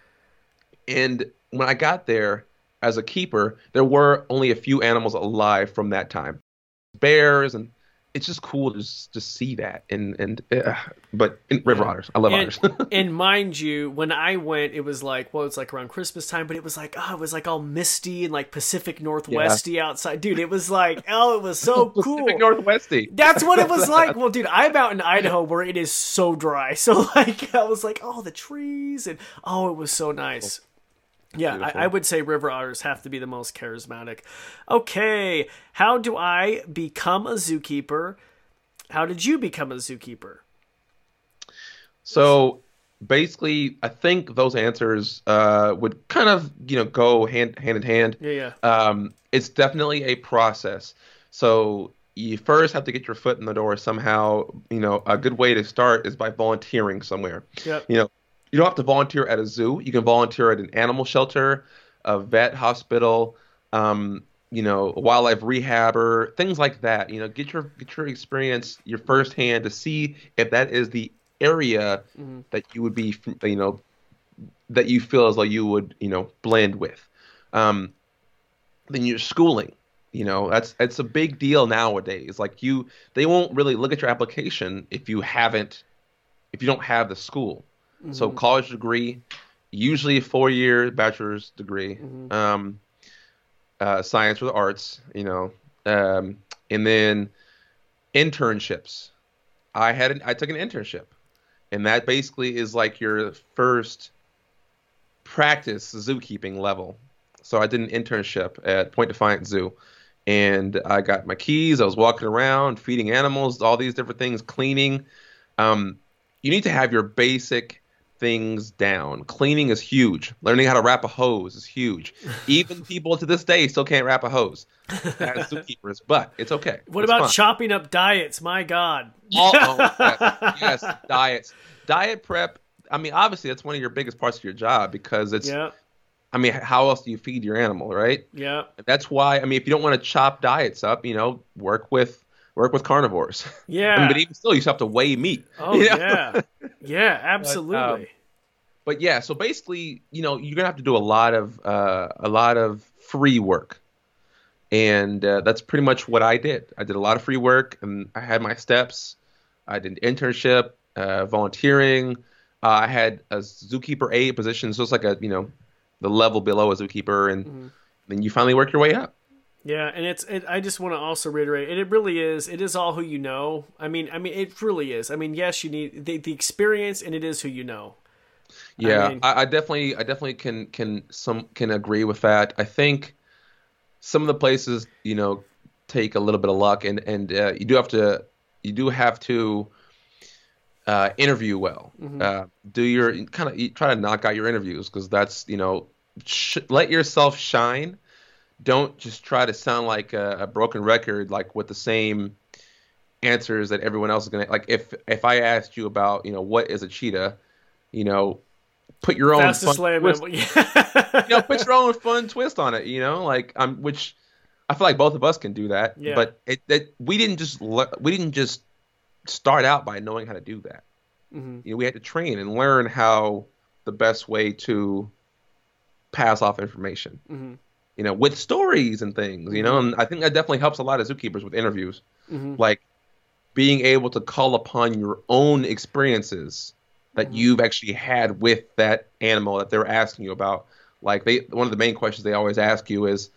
and when i got there as a keeper there were only a few animals alive from that time bears and it's just cool to just, just see that and and uh, but river Yeah. otters i love and, otters and mind you, when I went, it was like, well, it's like around Christmas time, but it was like, oh, it was like all misty and like Pacific Northwesty outside. Dude, it was like, oh, it was so cool. Pacific Northwesty. That's what it was like. Well, dude, I'm out in Idaho where it is so dry. So, like, I was like, oh, the trees, and oh, it was so nice. Yeah, I, I would say river otters have to be the most charismatic. Okay, how do I become a zookeeper? How did you become a zookeeper? So basically, I think those answers uh, would kind of you know go hand hand in hand. Yeah, yeah. Um, it's definitely a process. So you first have to get your foot in the door somehow. You know, a good way to start is by volunteering somewhere. Yep. You know, you don't have to volunteer at a zoo. You can volunteer at an animal shelter, a vet hospital. Um, you know, a wildlife rehabber, things like that. You know, get your get your experience, your firsthand to see if that is the area mm-hmm. that you would be, you know, that you feel as though you would, you know, blend with. Um, then your schooling, you know, that's it's a big deal nowadays. Like you, they won't really look at your application if you haven't, if you don't have the school. Mm-hmm. So college degree, usually a four year bachelor's degree. Mm-hmm. Um, uh, science or the arts, you know, um, and then internships. I had an, I took an internship, and that basically is like your first practice zookeeping level. So I did an internship at Point Defiance Zoo, and I got my keys. I was walking around, feeding animals, all these different things, cleaning. Um, you need to have your basic things down. Cleaning is huge. Learning how to wrap a hose is huge. Even people to this day still can't wrap a hose as zookeepers, but it's okay. What it's about fun. chopping up diets? My God. Oh, oh yes, diets. Diet prep. I mean, obviously, that's one of your biggest parts of your job because it's. Yeah. I mean, how else do you feed your animal, right? Yeah. That's why. I mean, if you don't want to chop diets up, you know, work with work with carnivores. Yeah. I mean, but even still, you still have to weigh meat. Oh you know? yeah, yeah, absolutely. But, um, but, yeah, so basically, you know, you're gonna have to do a lot of uh, a lot of free work, and uh, that's pretty much what I did. I did a lot of free work, and I had my steps. I did an internship, uh, volunteering. Uh, I had a zookeeper A position, so it's like a you know, the level below a zookeeper, and mm-hmm. then you finally work your way up. Yeah, and it's it, I just want to also reiterate, and it really is. It is all who you know. I mean, I mean, it really is. I mean, yes, you need the, the experience, and it is who you know. Yeah, I, mean, I, I, definitely, I definitely can can some can agree with that. I think some of the places, you know, take a little bit of luck, and and uh, you do have to, you do have to uh, interview well. Mm-hmm. Uh, do your kind of try to knock out your interviews because that's you know, sh- let yourself shine don't just try to sound like a, a broken record, like with the same answers that everyone else is gonna like. If if I asked you about, you know, what is a cheetah, you know, put your own fastest fun twist, you know, put your own fun twist on it. You know, like I'm, um, which I feel like both of us can do that. Yeah. But it, it we didn't just we didn't just start out by knowing how to do that. Mm-hmm. You know, we had to train and learn how the best way to pass off information. Mm-hmm you know, with stories and things, you know, mm-hmm. and I think that definitely helps a lot of zookeepers with interviews. Mm-hmm. Like being able to call upon your own experiences that mm-hmm. you've actually had with that animal that they're asking you about. Like they one of the main questions they always ask you is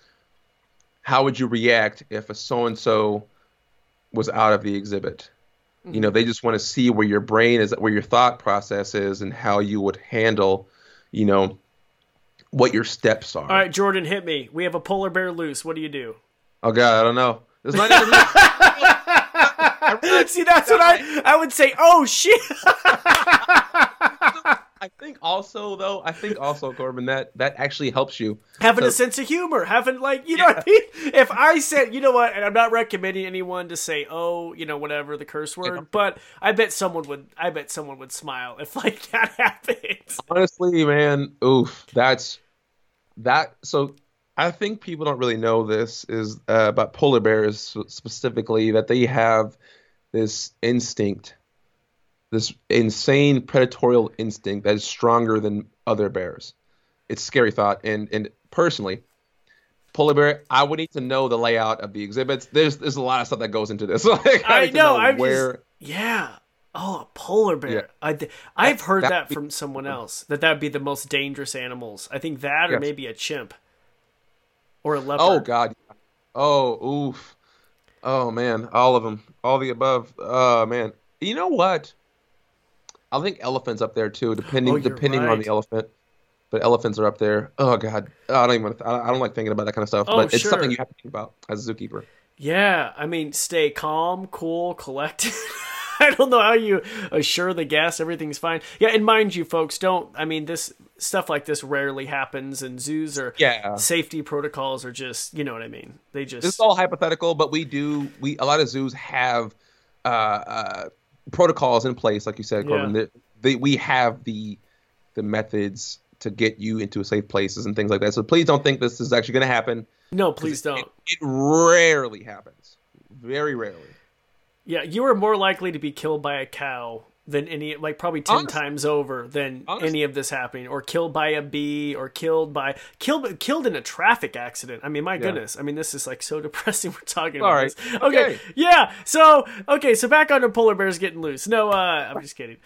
how would you react if a so and so was out of the exhibit? You know, mm-hmm. they just want to see where your brain is, where your thought process is, and how you would handle, you know, what your steps are. All right, Jordan, hit me. We have a polar bear loose. What do you do? Oh God, I don't know. This might See, that's what I I would say. Oh shit. I think also though, I think also Corbin that that actually helps you having a sense of humor, having like you know yeah. what I mean. If I said, you know what, and I'm not recommending anyone to say, oh, you know, whatever the curse word, yeah. but I bet someone would. I bet someone would smile if like that happens. Honestly, man, oof, that's that. So I think people don't really know this is uh, about polar bears specifically that they have this instinct this insane predatory instinct that is stronger than other bears. It's scary thought, and and personally, polar bear, I would need to know the layout of the exhibits. There's there's a lot of stuff that goes into this. like, I, I know, know I'm where. Just, yeah. Oh, a polar bear. Yeah. I, I've that, heard that, that be, from someone else that that would be the most dangerous animals. I think that, or yes. maybe a chimp, or a oh, leopard. Oh God. Oh oof. Oh man, all of them, all the above. Oh man. You know what? I think elephants up there too, depending oh, depending right. on the elephant. But elephants are up there. Oh god, I don't even. I don't like thinking about that kind of stuff. Oh, but it's sure. something you have to think about as a zookeeper. Yeah, I mean, stay calm, cool, collected. I don't know how you assure the guests everything's fine. Yeah, and mind you, folks, don't. I mean, this stuff like this rarely happens, and zoos are yeah. safety protocols are just you know what I mean. They just it's all hypothetical, but we do we a lot of zoos have uh, uh protocols in place, like you said, Corbin. Yeah. They, we have the the methods to get you into safe places and things like that. So please don't think this is actually going to happen. No, please don't. It, it rarely happens. Very rarely. Yeah, you are more likely to be killed by a cow than any like probably 10 Honestly. times over than Honestly. any of this happening or killed by a bee or killed by killed killed in a traffic accident i mean my yeah. goodness i mean this is like so depressing we're talking All about right. this okay. okay. yeah so okay so back on the polar bears getting loose no uh i'm just kidding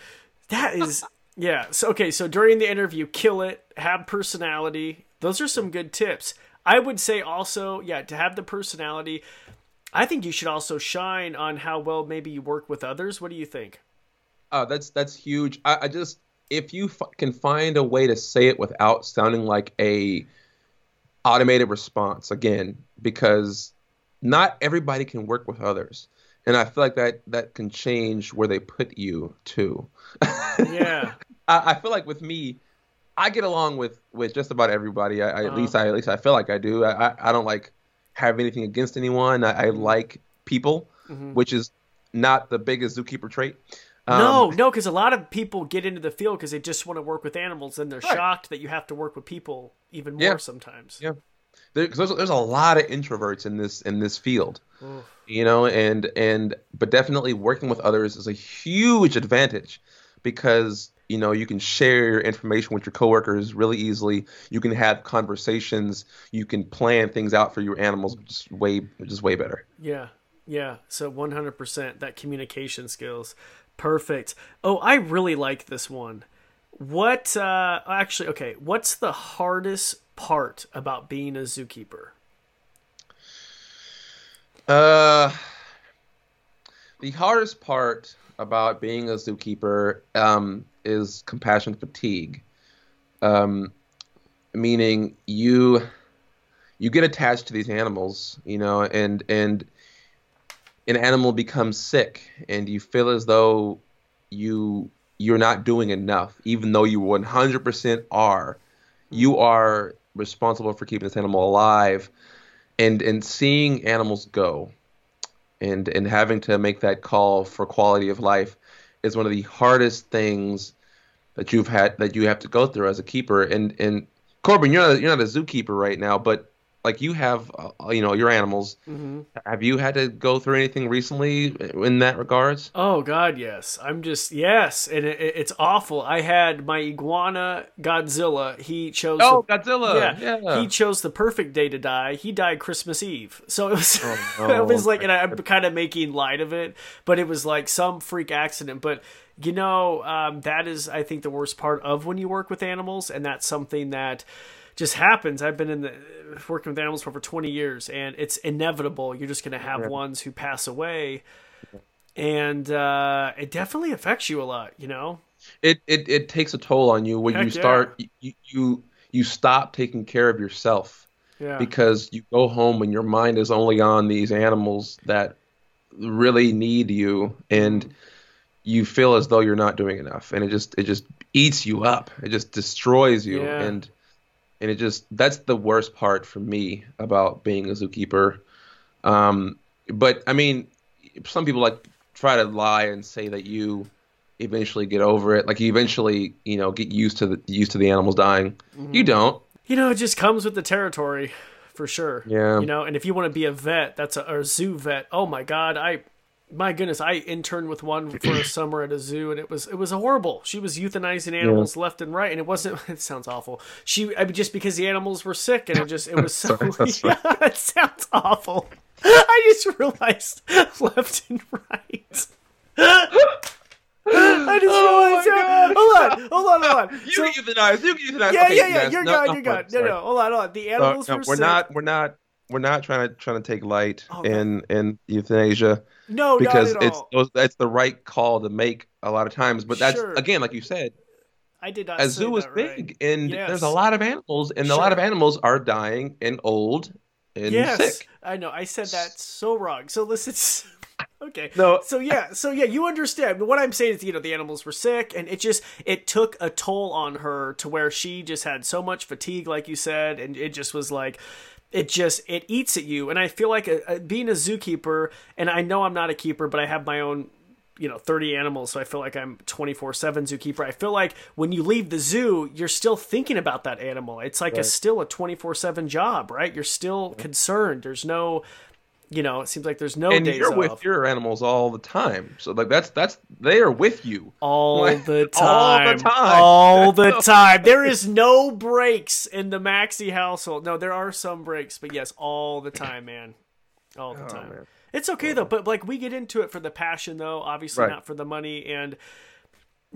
that is yeah so okay so during the interview kill it have personality those are some good tips i would say also yeah to have the personality i think you should also shine on how well maybe you work with others what do you think Oh, that's that's huge. I, I just if you f- can find a way to say it without sounding like a automated response again, because not everybody can work with others, and I feel like that that can change where they put you too. Yeah, I, I, feel like with me, I get along with with just about everybody. I, uh-huh. At least I at least I feel like I do. I I don't like have anything against anyone. I, I mm-hmm. like people, mm-hmm. which is not the biggest zookeeper trait. Um, no, no, because a lot of people get into the field because they just want to work with animals, and they're right. shocked that you have to work with people even more yeah. sometimes. Yeah, because there's, there's a lot of introverts in this in this field, Oof. you know, and and but definitely working with others is a huge advantage because you know you can share your information with your coworkers really easily. You can have conversations. You can plan things out for your animals, which is way which is way better. Yeah, yeah. So 100% that communication skills. Perfect. Oh, I really like this one. What uh actually okay, what's the hardest part about being a zookeeper? Uh the hardest part about being a zookeeper um, is compassion fatigue. Um, meaning you you get attached to these animals, you know, and and an animal becomes sick and you feel as though you you're not doing enough even though you 100% are hmm. you are responsible for keeping this animal alive and and seeing animals go and and having to make that call for quality of life is one of the hardest things that you've had that you have to go through as a keeper. And and Corbin you're not, you're not a zookeeper right now but like you have uh, you know your animals. Mm-hmm. have you had to go through anything recently in that regards? Oh god yes. I'm just yes and it, it's awful. I had my iguana godzilla. He chose oh the, godzilla! Yeah, yeah, he chose the perfect day to die. He died christmas eve. So it was oh, it was like and i'm kind of making light of it but it was like some freak accident. But you know um, that is i think the worst part of when you work with animals and that's something that just happens. I've been in the working with animals for over 20 years, and it's inevitable. You're just going to have yeah. ones who pass away, and uh, it definitely affects you a lot. You know, it it, it takes a toll on you when Heck you start yeah. you, you you stop taking care of yourself. Yeah. Because you go home and your mind is only on these animals that really need you, and mm. you feel as though you're not doing enough, and it just it just eats you up. It just destroys you, yeah. and and it just that's the worst part for me about being a zookeeper. Um, but I mean, some people like try to lie and say that you eventually get over it, like you eventually you know get used to the used to the animals dying. Mm-hmm. You don't. You know, it just comes with the territory, for sure. Yeah. You know, and if you want to be a vet, that's a or a zoo vet. Oh my God, I my goodness, I interned with one for a summer at a zoo, and it was it was horrible. She was euthanizing animals yeah. left and right, and it wasn't. It sounds awful. She I mean, just because the animals were sick, and it just it was so. Sorry, yeah, it sounds awful. I just realized left and right. I just oh realized. Yeah, hold on, hold on, hold on. You so, euthanize. You euthanize. Yeah, okay, yeah, yeah. You're no, good. You're good. No, no, hold on, hold on. The animals no, no, were we're sick. not. We're not we're not trying to trying to take light oh, in in euthanasia. No, because it's it's the right call to make a lot of times. But that's sure. again, like you said, I did not. A zoo is big, right. and yes. there's a lot of animals, and sure. a lot of animals are dying and old and yes. sick. I know. I said that so wrong. So listen. okay. No. So yeah. So yeah. You understand. What I'm saying is, you know, the animals were sick, and it just it took a toll on her to where she just had so much fatigue, like you said, and it just was like it just it eats at you. And i feel like a, a, being a zookeeper and i know i'm not a keeper but i have my own you know 30 animals so i feel like i'm 24-7 zookeeper. I feel like when you leave the zoo you're still thinking about that animal. It's like right. a still a 24-7 job right? You're still concerned. There's no you know it seems like there's no and days you're off. with your animals all the time. So like that's that's they are with you. All like, the time all the time. All the time. There is no breaks in the maxi household. No there are some breaks but yes all the time man. All the oh, time. man. It's okay though, but like we get into it for the passion though, obviously right. not for the money and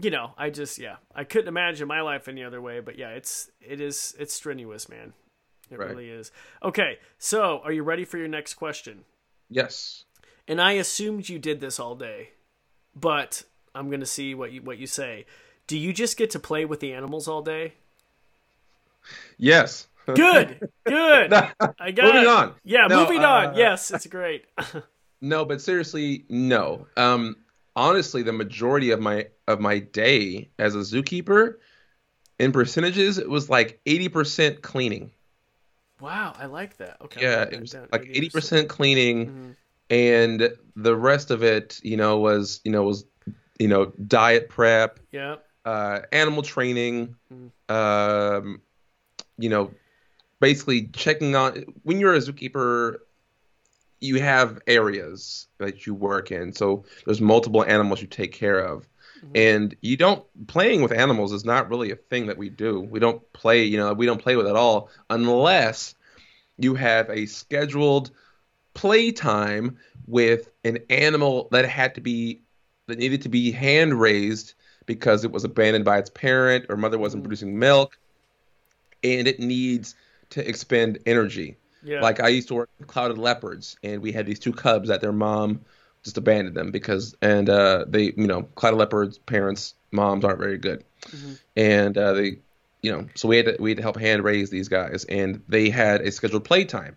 you know, I just yeah, I couldn't imagine my life any other way, but yeah, it's it is it's strenuous, man. It right. really is. Okay, so are you ready for your next question? Yes. And I assumed you did this all day, but I'm going to see what you what you say. Do you just get to play with the animals all day? Yes. Good, good. I got moving it. on. Yeah, no, moving uh, on. Yes, it's great. no, but seriously, no. Um, honestly, the majority of my of my day as a zookeeper, in percentages, it was like eighty percent cleaning. Wow, I like that. Okay. Yeah, it was like eighty percent cleaning, mm-hmm. and the rest of it, you know, was you know was you know diet prep. Yeah. Uh, animal training. Mm-hmm. Um, you know, basically checking on when you're a zookeeper you have areas that you work in so there's multiple animals you take care of mm-hmm. and you don't playing with animals is not really a thing that we do we don't play you know we don't play with it all unless you have a scheduled playtime with an animal that had to be that needed to be hand raised because it was abandoned by its parent or mother wasn't mm-hmm. producing milk and it needs to expend energy. Yeah. Like I used to work with clouded leopards, and we had these two cubs that their mom just abandoned them because, and uh, they, you know, clouded leopards parents moms aren't very good, mm-hmm. and uh, they, you know, so we had to we had to help hand raise these guys, and they had a scheduled playtime,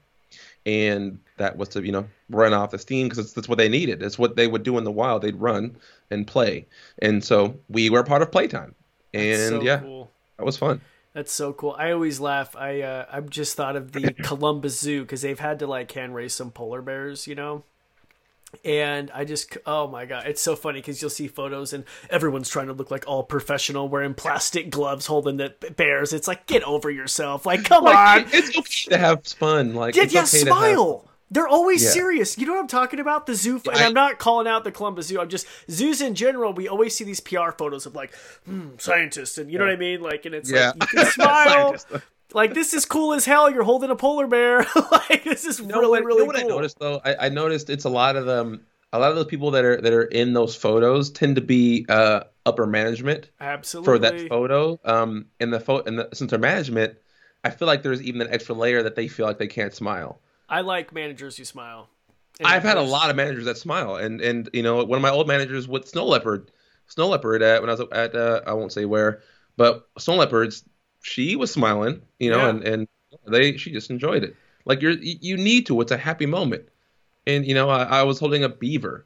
and that was to you know run off the steam because that's what they needed. It's what they would do in the wild. They'd run and play, and so we were part of playtime, and so yeah, cool. that was fun. That's so cool. I always laugh. I uh, I've just thought of the Columbus Zoo because they've had to like hand raise some polar bears, you know. And I just, oh my god, it's so funny because you'll see photos and everyone's trying to look like all professional, wearing plastic gloves, holding the bears. It's like, get over yourself. Like, come like, on. It's okay to have fun. Like, yeah, yeah, okay smile. They're always yeah. serious. You know what I'm talking about? The zoo, and I, am not calling out the Columbus Zoo. I'm just zoos in general. We always see these PR photos of like hmm, scientists, and you know what I mean. Like, and it's yeah. like you can smile. Like this is cool as hell. You're holding a polar bear. like this is you know really really you know what cool. I noticed though? I, I, noticed it's a lot of them. A lot of those people that are that are in those photos tend to be uh, upper management. Absolutely. For that photo, um, in the photo, and the, since they're management, I feel like there's even an extra layer that they feel like they can't smile. I like managers who smile. I've had a lot of managers that smile, and and you know one of my old managers with Snow Leopard, Snow Leopard at when I was at uh, I won't say where, but Snow Leopards, she was smiling, you know, yeah. and and they she just enjoyed it. Like you're you need to. It's a happy moment, and you know I, I was holding a beaver,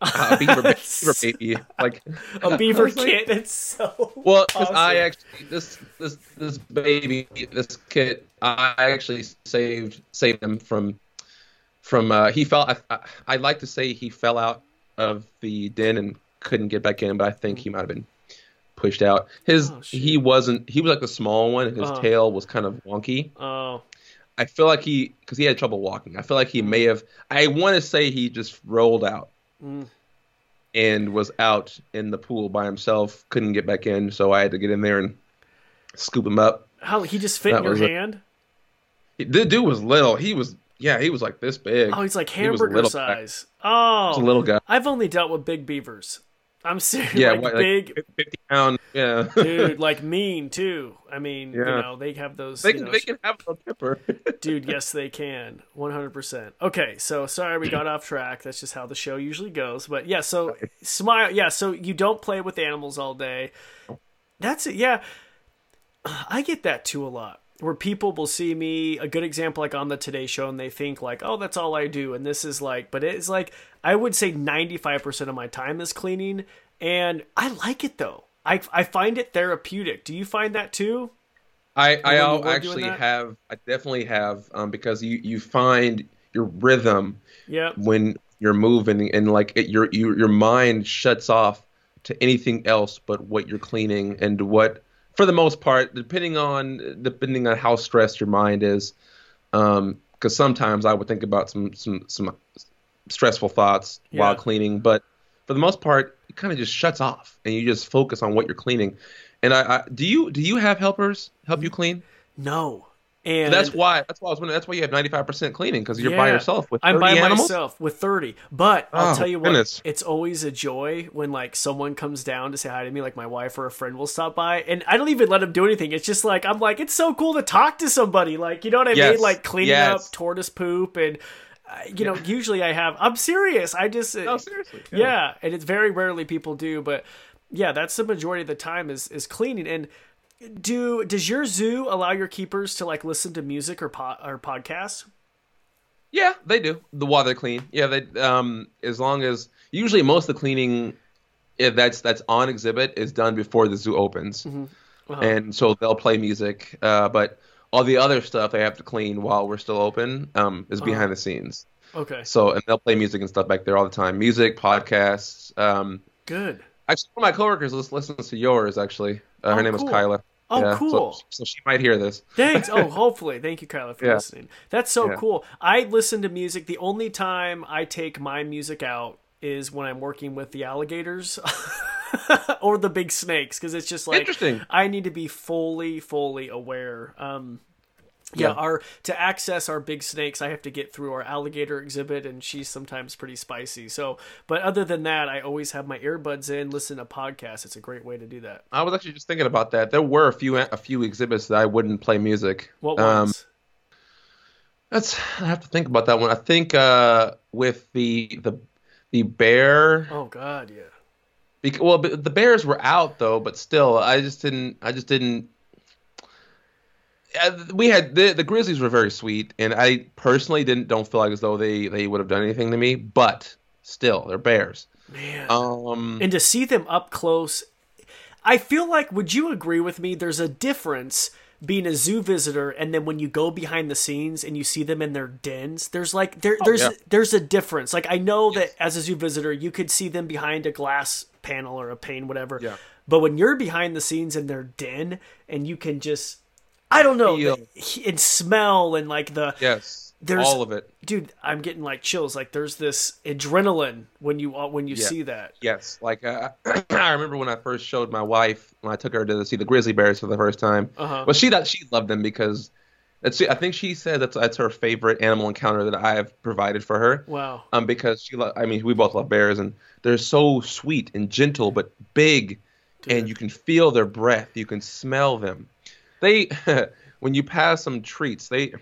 uh, a beaver, beaver baby, like a beaver like, kit. It's so well because awesome. I actually this this this baby this kit I actually saved saved him from from uh, he fell. I, I, I like to say he fell out of the den and couldn't get back in, but I think he might have been pushed out. His oh, he wasn't. He was like the small one. His uh tail was kind of wonky. Oh. I feel like he because he had trouble walking. I feel like he may have. I want to say he just rolled out. Mm. And was out in the pool by himself, couldn't get back in, so I had to get in there and scoop him up. How he just fit that in your hand? The dude was little. He was yeah, he was like this big. Oh, he's like hamburger he size. Guy. Oh, a little guy. I've only dealt with big beavers. I'm serious. Yeah, like what, big, like fifty pound. Yeah, dude, like mean too. I mean, yeah. you know, they have those. They can, know, they can have a temper. dude, yes, they can. One hundred percent. Okay, so sorry we got off track. That's just how the show usually goes. But yeah, so smile. Yeah, so you don't play with animals all day. That's it. Yeah, I get that too a lot where people will see me a good example like on the today show and they think like oh that's all i do and this is like but it's like i would say 95% of my time is cleaning and i like it though. I, I find it therapeutic. Do you find that too? I i actually have i definitely have um, because you you find your rhythm yeah when you're moving, and like it, your your your mind shuts off to anything else but what you're cleaning and what, for the most part, depending on depending on how stressed your mind is. Um, because sometimes I would think about some some some stressful thoughts Yeah. while cleaning, but for the most part, it kind of just shuts off, and you just focus on what you're cleaning. And I, I do you do you have helpers help you clean? No. And that's why that's why I was wondering. That's why you have 95% cleaning because you're by yourself with 30 I'm by animals. myself with 30. But I'll Oh, tell you what, goodness. it's always a joy when like someone comes down to say hi to me, like my wife or a friend will stop by, and I don't even let them do anything. It's just like I'm like, it's so cool to talk to somebody, like you know what I mean, like cleaning Yes. up tortoise poop, and uh, you know, usually I have. I'm serious. I just No, seriously. yeah. and it's very rarely people do, but yeah, that's the majority of the time is is cleaning. And do does your zoo allow your keepers to like listen to music or po- or podcasts? Yeah, they do. The while they're clean. Yeah, they um as long as usually most of the cleaning yeah, that's that's on exhibit is done before the zoo opens. Uh-huh. And so they'll play music, uh, but all the other stuff they have to clean while we're still open um, is Uh-huh. behind the scenes. Okay, So and they'll play music and stuff back there all the time. Music, podcasts. Um, good. Actually, one of my coworkers lis- listens to yours. Actually, uh, her Oh, name cool. is Kyla. Oh, Yeah, so- cool. So, she might hear this. Thanks. Oh, hopefully. Thank you, Kyla, for Yeah. listening. That's so Yeah. cool. I listen to music. The only time I take my music out is when I'm working with the alligators or the big snakes because it's just like Interesting. I need to be fully, fully aware. Um, yeah, Yeah. our to access our big snakes, I have to get through our alligator exhibit, and she's sometimes pretty spicy. So, but other than that, I always have my earbuds in, listen to podcasts. It's a great way to do that. I was actually just thinking about that. There were a few a few exhibits that I wouldn't play music. What Um, ones? That's I have to think about that one. I think uh, with the the the bear. oh God, yeah. Bec- well, the bears were out though, but still, I just didn't. I just didn't. Uh, we had the the Grizzlies were very sweet, and I personally didn't don't feel like as though they they would have done anything to me. But still, they're bears. Man. Um, and to see them up close i feel like would you agree with me there's a difference being a zoo visitor and then when you go behind the scenes and you see them in their dens there's like there there's yeah. there's a difference like i know that as a zoo visitor you could see them behind a glass panel or a pane whatever Yeah. but when you're behind the scenes in their den and you can just i don't know Feel. the, and smell and like the yes, There's- all of it. dude i'm getting like chills like there's this adrenaline when you uh, when you Yeah. see that Yes, like uh, I remember when I first showed my wife when I took her to see the grizzly bears for the first time. Uh-huh. Well, she that she loved them because that's I think she said that's that's her favorite animal encounter that I have provided for her. wow Um, because she lo- I mean we both love bears and they're so sweet and gentle but big, and you can feel their breath, you can smell them. They when you pass some treats they.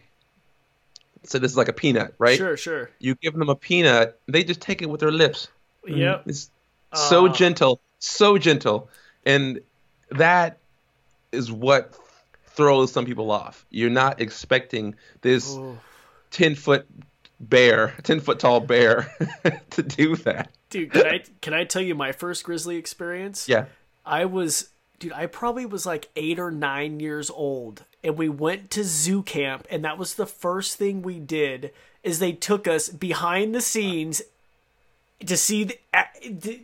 So this is like a peanut, right? sure sure You give them a peanut, they just take it with their lips. Yep. It's so Ah. gentle, so gentle. And that is what throws some people off. You're not expecting this 10 foot bear, 10 foot tall bear to do that. Dude, can I can I tell you my first grizzly experience? Yeah. I was dude, I probably was like 8 or 9 years old and we went to zoo camp and that was the first thing we did is they took us behind the scenes to see the,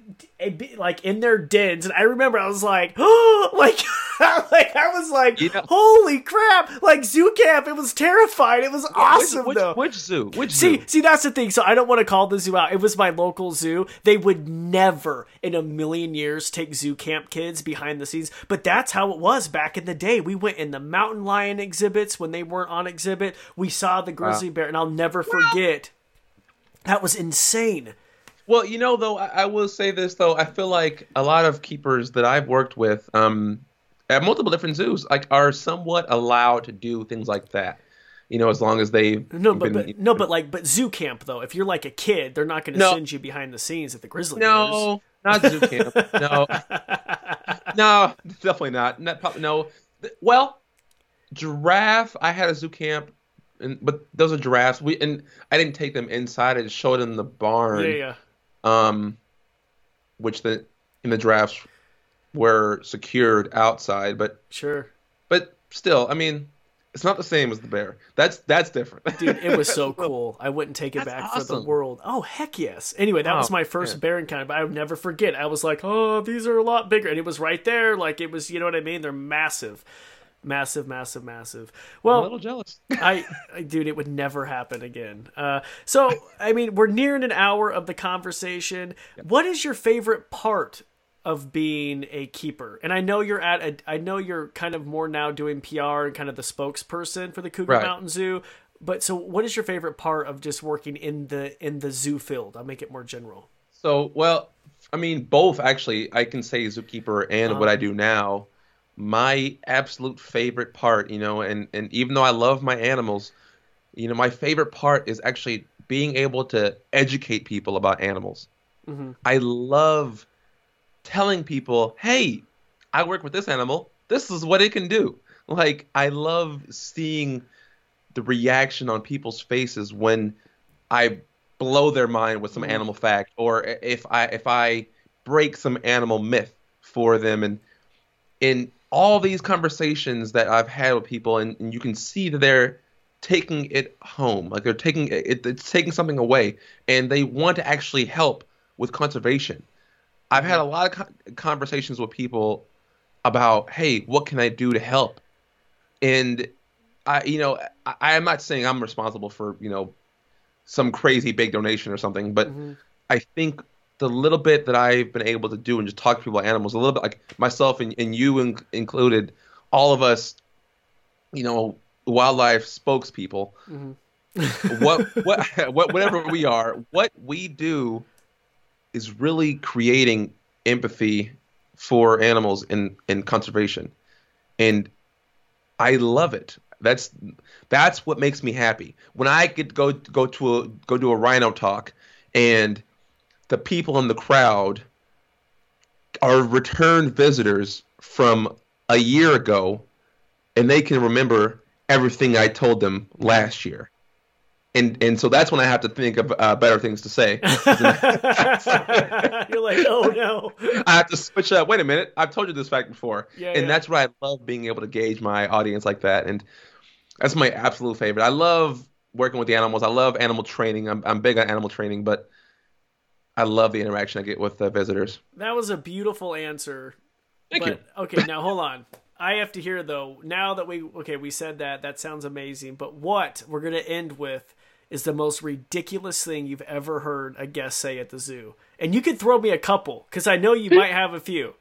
like in their dens and I remember I was like like like I was like You know- holy crap like zoo camp it was terrifying it was awesome which, though which, which zoo? Which See, zoo? see, that's the thing. So I don't want to call the zoo out. It was my local zoo. They would never in a million years take zoo camp kids behind the scenes. But that's how it was back in the day. We went in the mountain lion exhibits when they weren't on exhibit. We saw the grizzly bear, and I'll never forget. That was insane. Well, you know, though, I, I will say this though. I feel like a lot of keepers that I've worked with, um, at multiple different zoos, like are somewhat allowed to do things like that. You know, as long as they've No, but, been- but no, but like, but zoo camp though. If you're like a kid, they're not going to No. send you behind the scenes at the grizzly bears. No, not zoo camp. No, no, definitely not. Not no. Well, giraffe. I had a zoo camp, and but those are giraffes. We and I didn't take them inside. I just showed them the barn. Yeah, yeah. Um, which the in the drafts were secured outside, but Sure. but still, I mean, It's not the same as the bear. That's that's different. Dude, it was so cool. I wouldn't take it That's back for the world. Oh heck yes. Anyway, that was Oh, my first man. bear encounter, but I would never forget. I was like, oh, these are a lot bigger, and it was right there. Like it was, you know what I mean? They're massive, massive, massive, massive. I'm Well, a little jealous. I, I, dude, it would never happen again. Uh, so, I mean, we're nearing an hour of the conversation. What is your favorite part of being a keeper? And I know you're at a, I know you're kind of more now doing PR and kind of the spokesperson for the Cougar Right. Mountain Zoo. But so, what is your favorite part of just working in the in the zoo field? I'll make it more general. So, well, I mean, both actually. I can say zookeeper and what I do now. My absolute favorite part, you know, and and even though I love my animals, you know, my favorite part is actually being able to educate people about animals. Mm-hmm. I love telling people, "Hey, I work with this animal. This is what it can do." Like, I love seeing the reaction on people's faces when I blow their mind with some mm-hmm. animal fact, or if I if I break some animal myth for them, and in all these conversations that I've had with people, and, and you can see that they're taking it home, like they're taking it, it's taking something away, and they want to actually help with conservation. I've had a lot of conversations with people about, hey, what can I do to help? And I, you know, I, am not saying I'm responsible for, you know, some crazy big donation or something, but mm-hmm. I think the little bit that I've been able to do and just talk to people about animals, a little bit like myself and, and you in, included, all of us, you know, wildlife spokespeople, mm-hmm. what, what, what, whatever we are, what we do is really creating empathy for animals in, in conservation. And I love it. That's that's what makes me happy. When I get go go to a go do a rhino talk, and the people in the crowd are return visitors from a year ago, and they can remember everything I told them last year. And and so that's when I have to think of uh, better things to say. You're like, oh no. I have to switch up. Wait a minute, I've told you this fact before, Yeah, and yeah. that's why I love being able to gauge my audience like that, and that's my absolute favorite. I love working with the animals. I love animal training. I'm I'm big on animal training, but I love the interaction I get with the visitors. That was a beautiful answer. Thank but, Okay, now hold on. I have to hear though. Now that we okay, we said that. That sounds amazing. But what we're gonna end with is the most ridiculous thing you've ever heard a guest say at the zoo. And you can throw me a couple because I know you might have a few.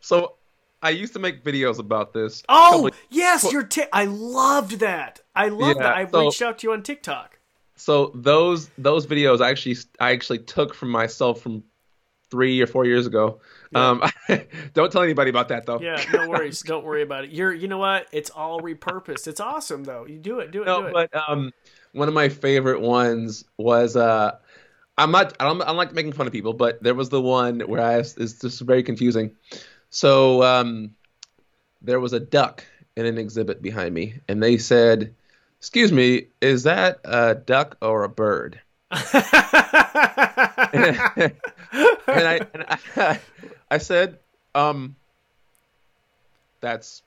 So I used to make videos about this. Oh yes, your ti- I loved that. I love Yeah, that. I so- reached out to you on TikTok. So those those videos I actually I actually took from myself from three or four years ago. Um, don't tell anybody about that though. Yeah, no worries. Don't worry about it. You're you know what? It's all repurposed. It's awesome though. You do it. Do it. do No, it. but um, one of my favorite ones was uh, I'm not I don't I don't like making fun of people, but there was the one where I it's just very confusing. So um, there was a duck in an exhibit behind me, and they said, "Excuse me, is that a duck or a bird?" and I, and I, I said, um, that's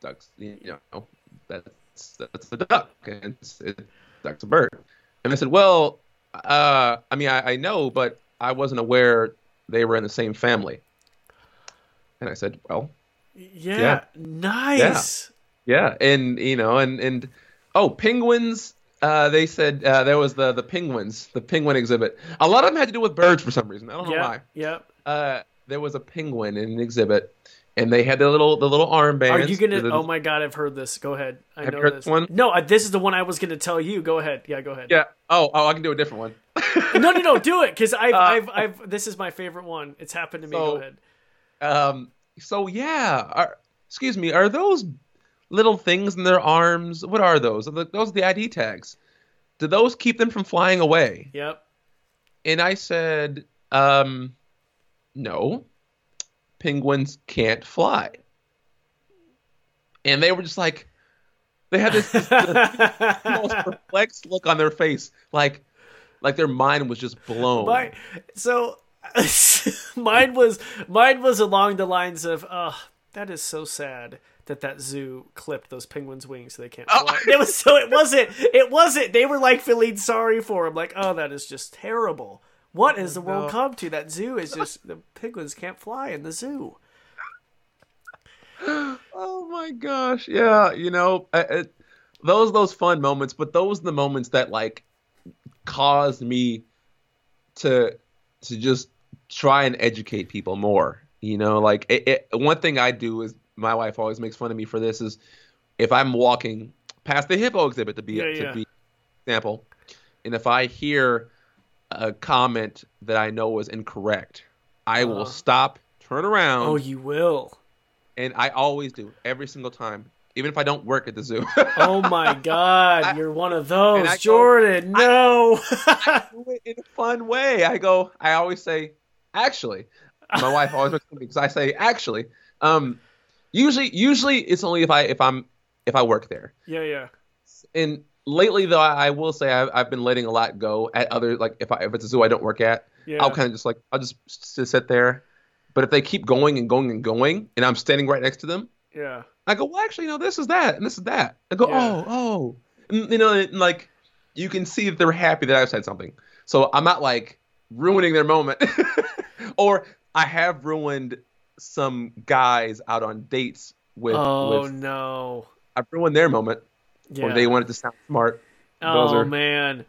ducks, you know, that's that's the duck, and it's, it, duck's a bird. And I said, well, uh, I mean, I, I know, but I wasn't aware they were in the same family. And I said, well, yeah, Yeah. nice. yeah, and you know, and and oh, penguins. Uh, they said uh, there was the the penguins, the penguin exhibit. A lot of them had to do with birds for some reason. I don't know Yeah, why. yeah. Uh, there was a penguin in an exhibit, and they had the little the little armbands. Are you gonna? the- Oh my god, I've heard this. Go ahead. I know this one? No, I, this is the one I was gonna tell you. Go ahead. Yeah, go ahead. Yeah. Oh, oh, I can do a different one. No, no, no. Do it because I've, Uh, I've, I've. This is my favorite one. It's happened to me. So- go ahead. Um. So yeah. Are, excuse me. Are those little things in their arms? What are those? Are the- Those are the ID tags. Do those keep them from flying away? Yep. And I said, um, no, penguins can't fly. And they were just like, they had this, this, this most perplexed look on their face, like, like their mind was just blown. My, so mine was mine was along the lines of, oh, that is so sad that that zoo clipped those penguins' wings so they can't oh. fly. Oh. It was so it wasn't it wasn't. They were like feeling sorry for him, like, oh, that is just terrible. What has the oh, world no. come to? That zoo is just the penguins can't fly in the zoo. oh my gosh, yeah, you know, it, those those fun moments, but those are the moments that like caused me to to just try and educate people more. You know, like it, it, one thing I do is my wife always makes fun of me for this is if I'm walking past the hippo exhibit to be yeah, to yeah. be example, and if I hear a comment that I know is incorrect, I uh, will stop, turn around. Oh, you will. And I always do every single time, even if I don't work at the zoo. oh my God, I, you're one of those, Jordan. Go, no. I, I do it in a fun way. I go. I always say, actually. My wife always makes me because I say actually. Um, usually, usually it's only if I if I'm if I work there. Yeah, yeah. And lately, though, I, I will say I've, I've, been letting a lot go at other like if I if it's a zoo I don't work at, yeah. I'll kind of just like I'll just sit there. But if they keep going and going and going, and I'm standing right next to them, yeah, I go, well, actually, you know, this is that and this is that. I go, yeah. oh, oh, and, you know, and, like you can see that they're happy that I've said something. So I'm not like ruining their moment, or I have ruined some guys out on dates with. Oh with, no! I've ruined their moment, yeah. or they wanted to sound smart. Those oh are man,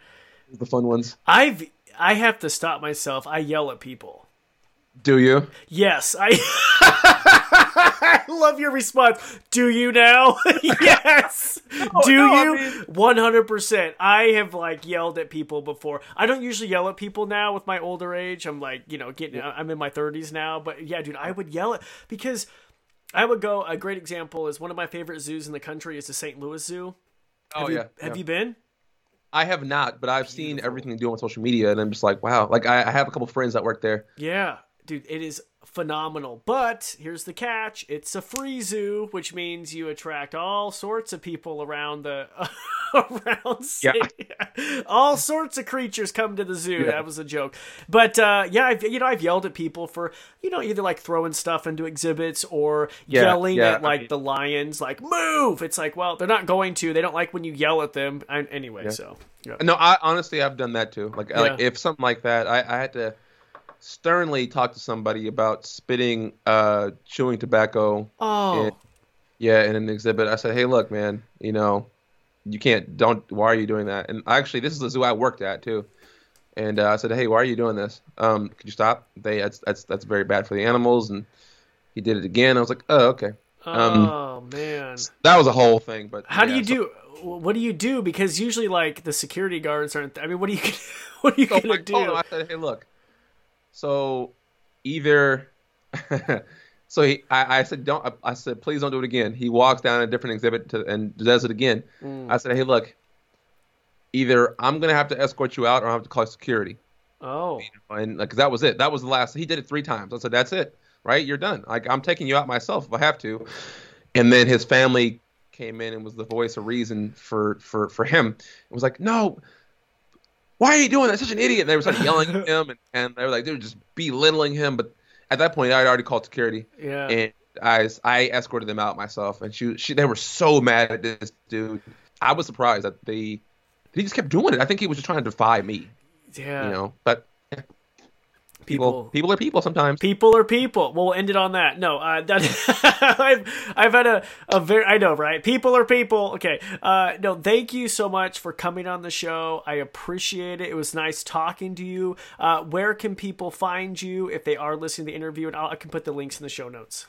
the fun ones. I've I have to stop myself. I yell at people. Do you? Yes, I. I love your response. Do you now? yes. Oh, Do no, you? One hundred percent. I have like yelled at people before. I don't usually yell at people now with my older age. I'm like, you know, getting. Yeah. I'm in my thirties now, but yeah, dude, I would yell it because I would go. A great example is one of my favorite zoos in the country is the St. Louis Zoo. Oh have yeah. You, have yeah. you been? I have not, but I've Beautiful. seen everything they do on social media, and I'm just like, wow. Like I, I have a couple friends that work there. Yeah, dude, it is phenomenal. But here's the catch: it's a free zoo, which means you attract all sorts of people around the around city. Yeah. all sorts of creatures come to the zoo. Yeah. That was a joke, but uh, yeah, I've, you know, I've yelled at people for you know either like throwing stuff into exhibits or yeah, yelling at like I mean, the lions, like move. It's like, well, they're not going to. They don't like when you yell at them. I, anyway, so no, I honestly I've done that too. Like, like if something like that, I, I had to sternly talk to somebody about spitting uh, chewing tobacco. Oh. In, yeah, in an exhibit. I said, hey, look, man, you know, you can't. Don't. Why are you doing that? And actually, this is the zoo I worked at too. And uh, I said, hey, why are you doing this? Um, could you stop? They that's that's that's very bad for the animals. And he did it again. I was like, oh, okay. Um, oh man, that was a whole thing. But how yeah, do you so, do? What do you do? Because usually, like the security guards aren't. I mean, what do you? What are you so gonna do? I said, hey, look, so either so he, I, I, said don't I said please don't do it again. He walks down a different exhibit to, and does it again. Mm. I said hey look, either I'm gonna have to escort you out or I have to call security. Oh, and like that was it. That was the last. He did it three times. I said that's it. Right, you're done. Like I'm taking you out myself if I have to. And then his family came in and was the voice of reason for for for him. It was like no why are you doing that? Such an idiot. And they were started yelling at him, and, and they were like, they were just belittling him. But at that point, I had already called security. Yeah. And I, I escorted them out myself, and she, she, they were so mad at this dude. I was surprised that they, he just kept doing it. I think he was just trying to defy me. Yeah. You know, but people people. are people sometimes. People are people. We'll end it on that. No uh, that I've, I've had a, a very i know right? People are people. Okay. Uh, no thank you so much for coming on the show. I appreciate it. It was nice talking to you. Uh, where can people find you if they are listening to the interview? And I'll, i can put the links in the show notes.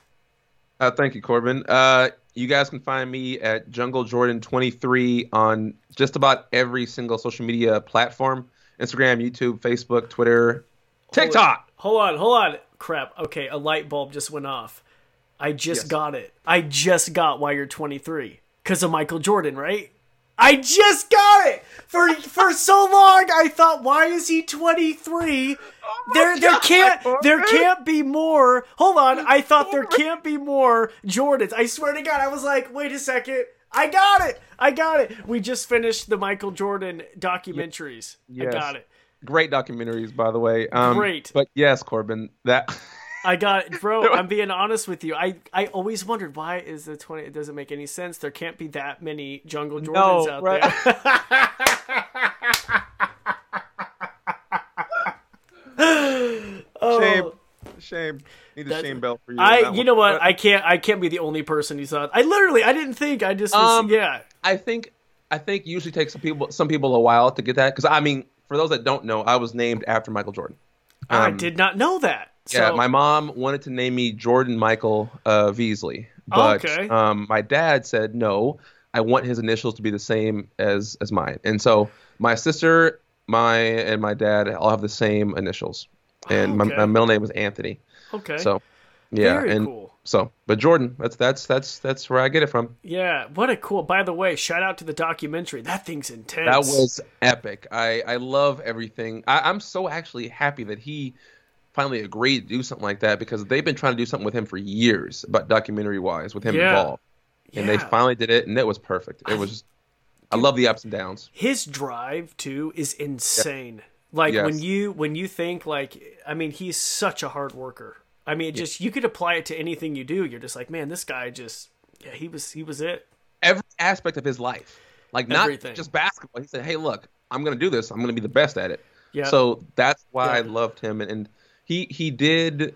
Uh, thank you corbin. Uh, you guys can find me at jungle jordan 23 on just about every single social media platform. Instagram youtube facebook twitter TikTok. Hold on, hold on. Crap. Okay, a light bulb just went off. I just yes. got it. I just got why you're 23 because of Michael Jordan, right? I just got it. For for so long I thought why is he 23? Oh there there can't there can't be more. Hold on. I thought there can't be more Jordans. I swear to god I was like, "Wait a second. I got it. I got it. We just finished the Michael Jordan documentaries. Yes. I got it. Great documentaries, by the way. Um, Great. But yes, Corbin, that. I got bro. I'm being honest with you. I I always wondered why is the twenty. It doesn't make any sense. There can't be that many Jungle Jordans No, out right. there. oh, Shame. Shame. Need a shame belt for you. I you one. know what? I can't I can't be the only person who thought. I literally I didn't think. I just was, Um, yeah. I think I think usually takes some people some people a while to get that because I mean for those that don't know I was named after Michael Jordan. I Um, did not know that. Yeah, my mom wanted to name me Jordan Michael uh, Veasley, but Okay. um, my dad said no. I want his initials to be the same as as mine, and so my sister, my and my dad all have the same initials, and Okay. my, my middle name is Anthony. okay. So, yeah, Very and cool. So, but Jordan, that's that's that's that's where I get it from. Yeah, what a cool. By the way, shout out to the documentary. That thing's intense. That was epic. I I love everything. I, I'm so actually happy that he finally agreed to do something like that because they've been trying to do something with him for years, but documentary wise, with him Yeah. involved, and they finally did it, and it was perfect. It was. Just, I love the ups and downs. his drive too is insane. Like Yes. when you when you think like I mean he's such a hard worker. I mean just you could apply it to anything you do. You're just like, man, this guy just yeah, he was he was it. Every aspect of his life, like not Everything. just basketball. He said, "Hey, look, I'm going to do this. I'm going to be the best at it." Yeah. So that's why I loved him, and, and he he did.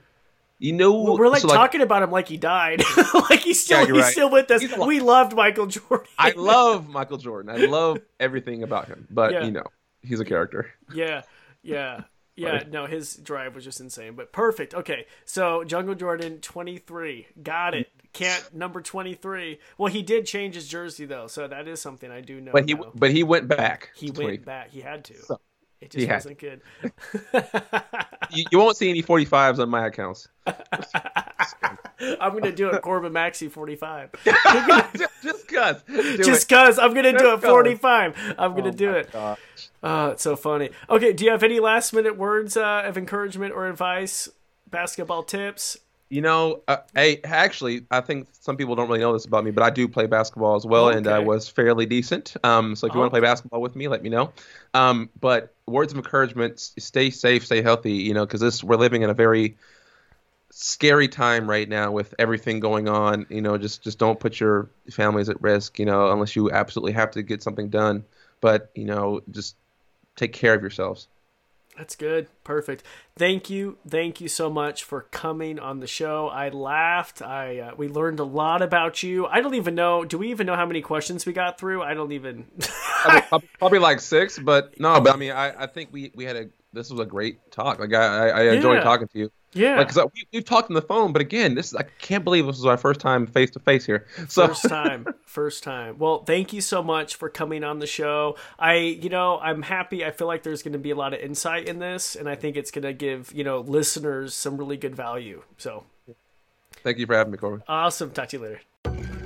You know, Well, we're like so, talking about him like he died. like he's still yeah, he's right. still with us. We loved Michael Jordan. I love Michael Jordan. I love everything about him, but Yeah. you know, he's a character. Yeah, yeah, yeah. Right. No, his drive was just insane. But perfect. Okay, so Jungle Jordan, twenty three, got it. Can't number twenty three. Well, he did change his jersey though, so that is something I do know. But he now. but he went back. he went 20. back. He had to. So, it just he had wasn't good. You, you won't see any 45s on my accounts. I'm gonna do it. Corbin Maxey forty five. just just cuz. Just cause I'm gonna do it Just 'cause. forty five. I'm gonna Oh do it. gosh. Oh, it's so funny. Okay, do you have any last minute words uh, of encouragement or advice? Basketball tips? You know, uh, hey, actually, I think some people don't really know this about me, but I do play basketball as well, and I was fairly decent. Um, so if you want to play basketball with me, let me know. Um, but words of encouragement: stay safe, stay healthy. You know, because this we're living in a very scary time right now with everything going on. You know, just just don't put your families at risk. You know, unless you absolutely have to get something done. But you know, just take care of yourselves. That's good. Perfect. Thank you. Thank you so much for coming on the show. I laughed. I uh, we learned a lot about you. I don't even know. Do we even know how many questions we got through? I don't even. probably, like six, but no, but I mean, I, I think we, we had a this was a great talk. Like I, I, I enjoyed Yeah. talking to you. Yeah. Like, cause we, we've talked on the phone, but again, this is, I can't believe this was our first time face to face here. So first time. First time. Well thank you so much for coming on the show. I you know i'm happy. I feel like there's going to be a lot of insight in this and i think it's going to give you know listeners some really good value. So thank you for having me, Corbin. awesome. Talk to you later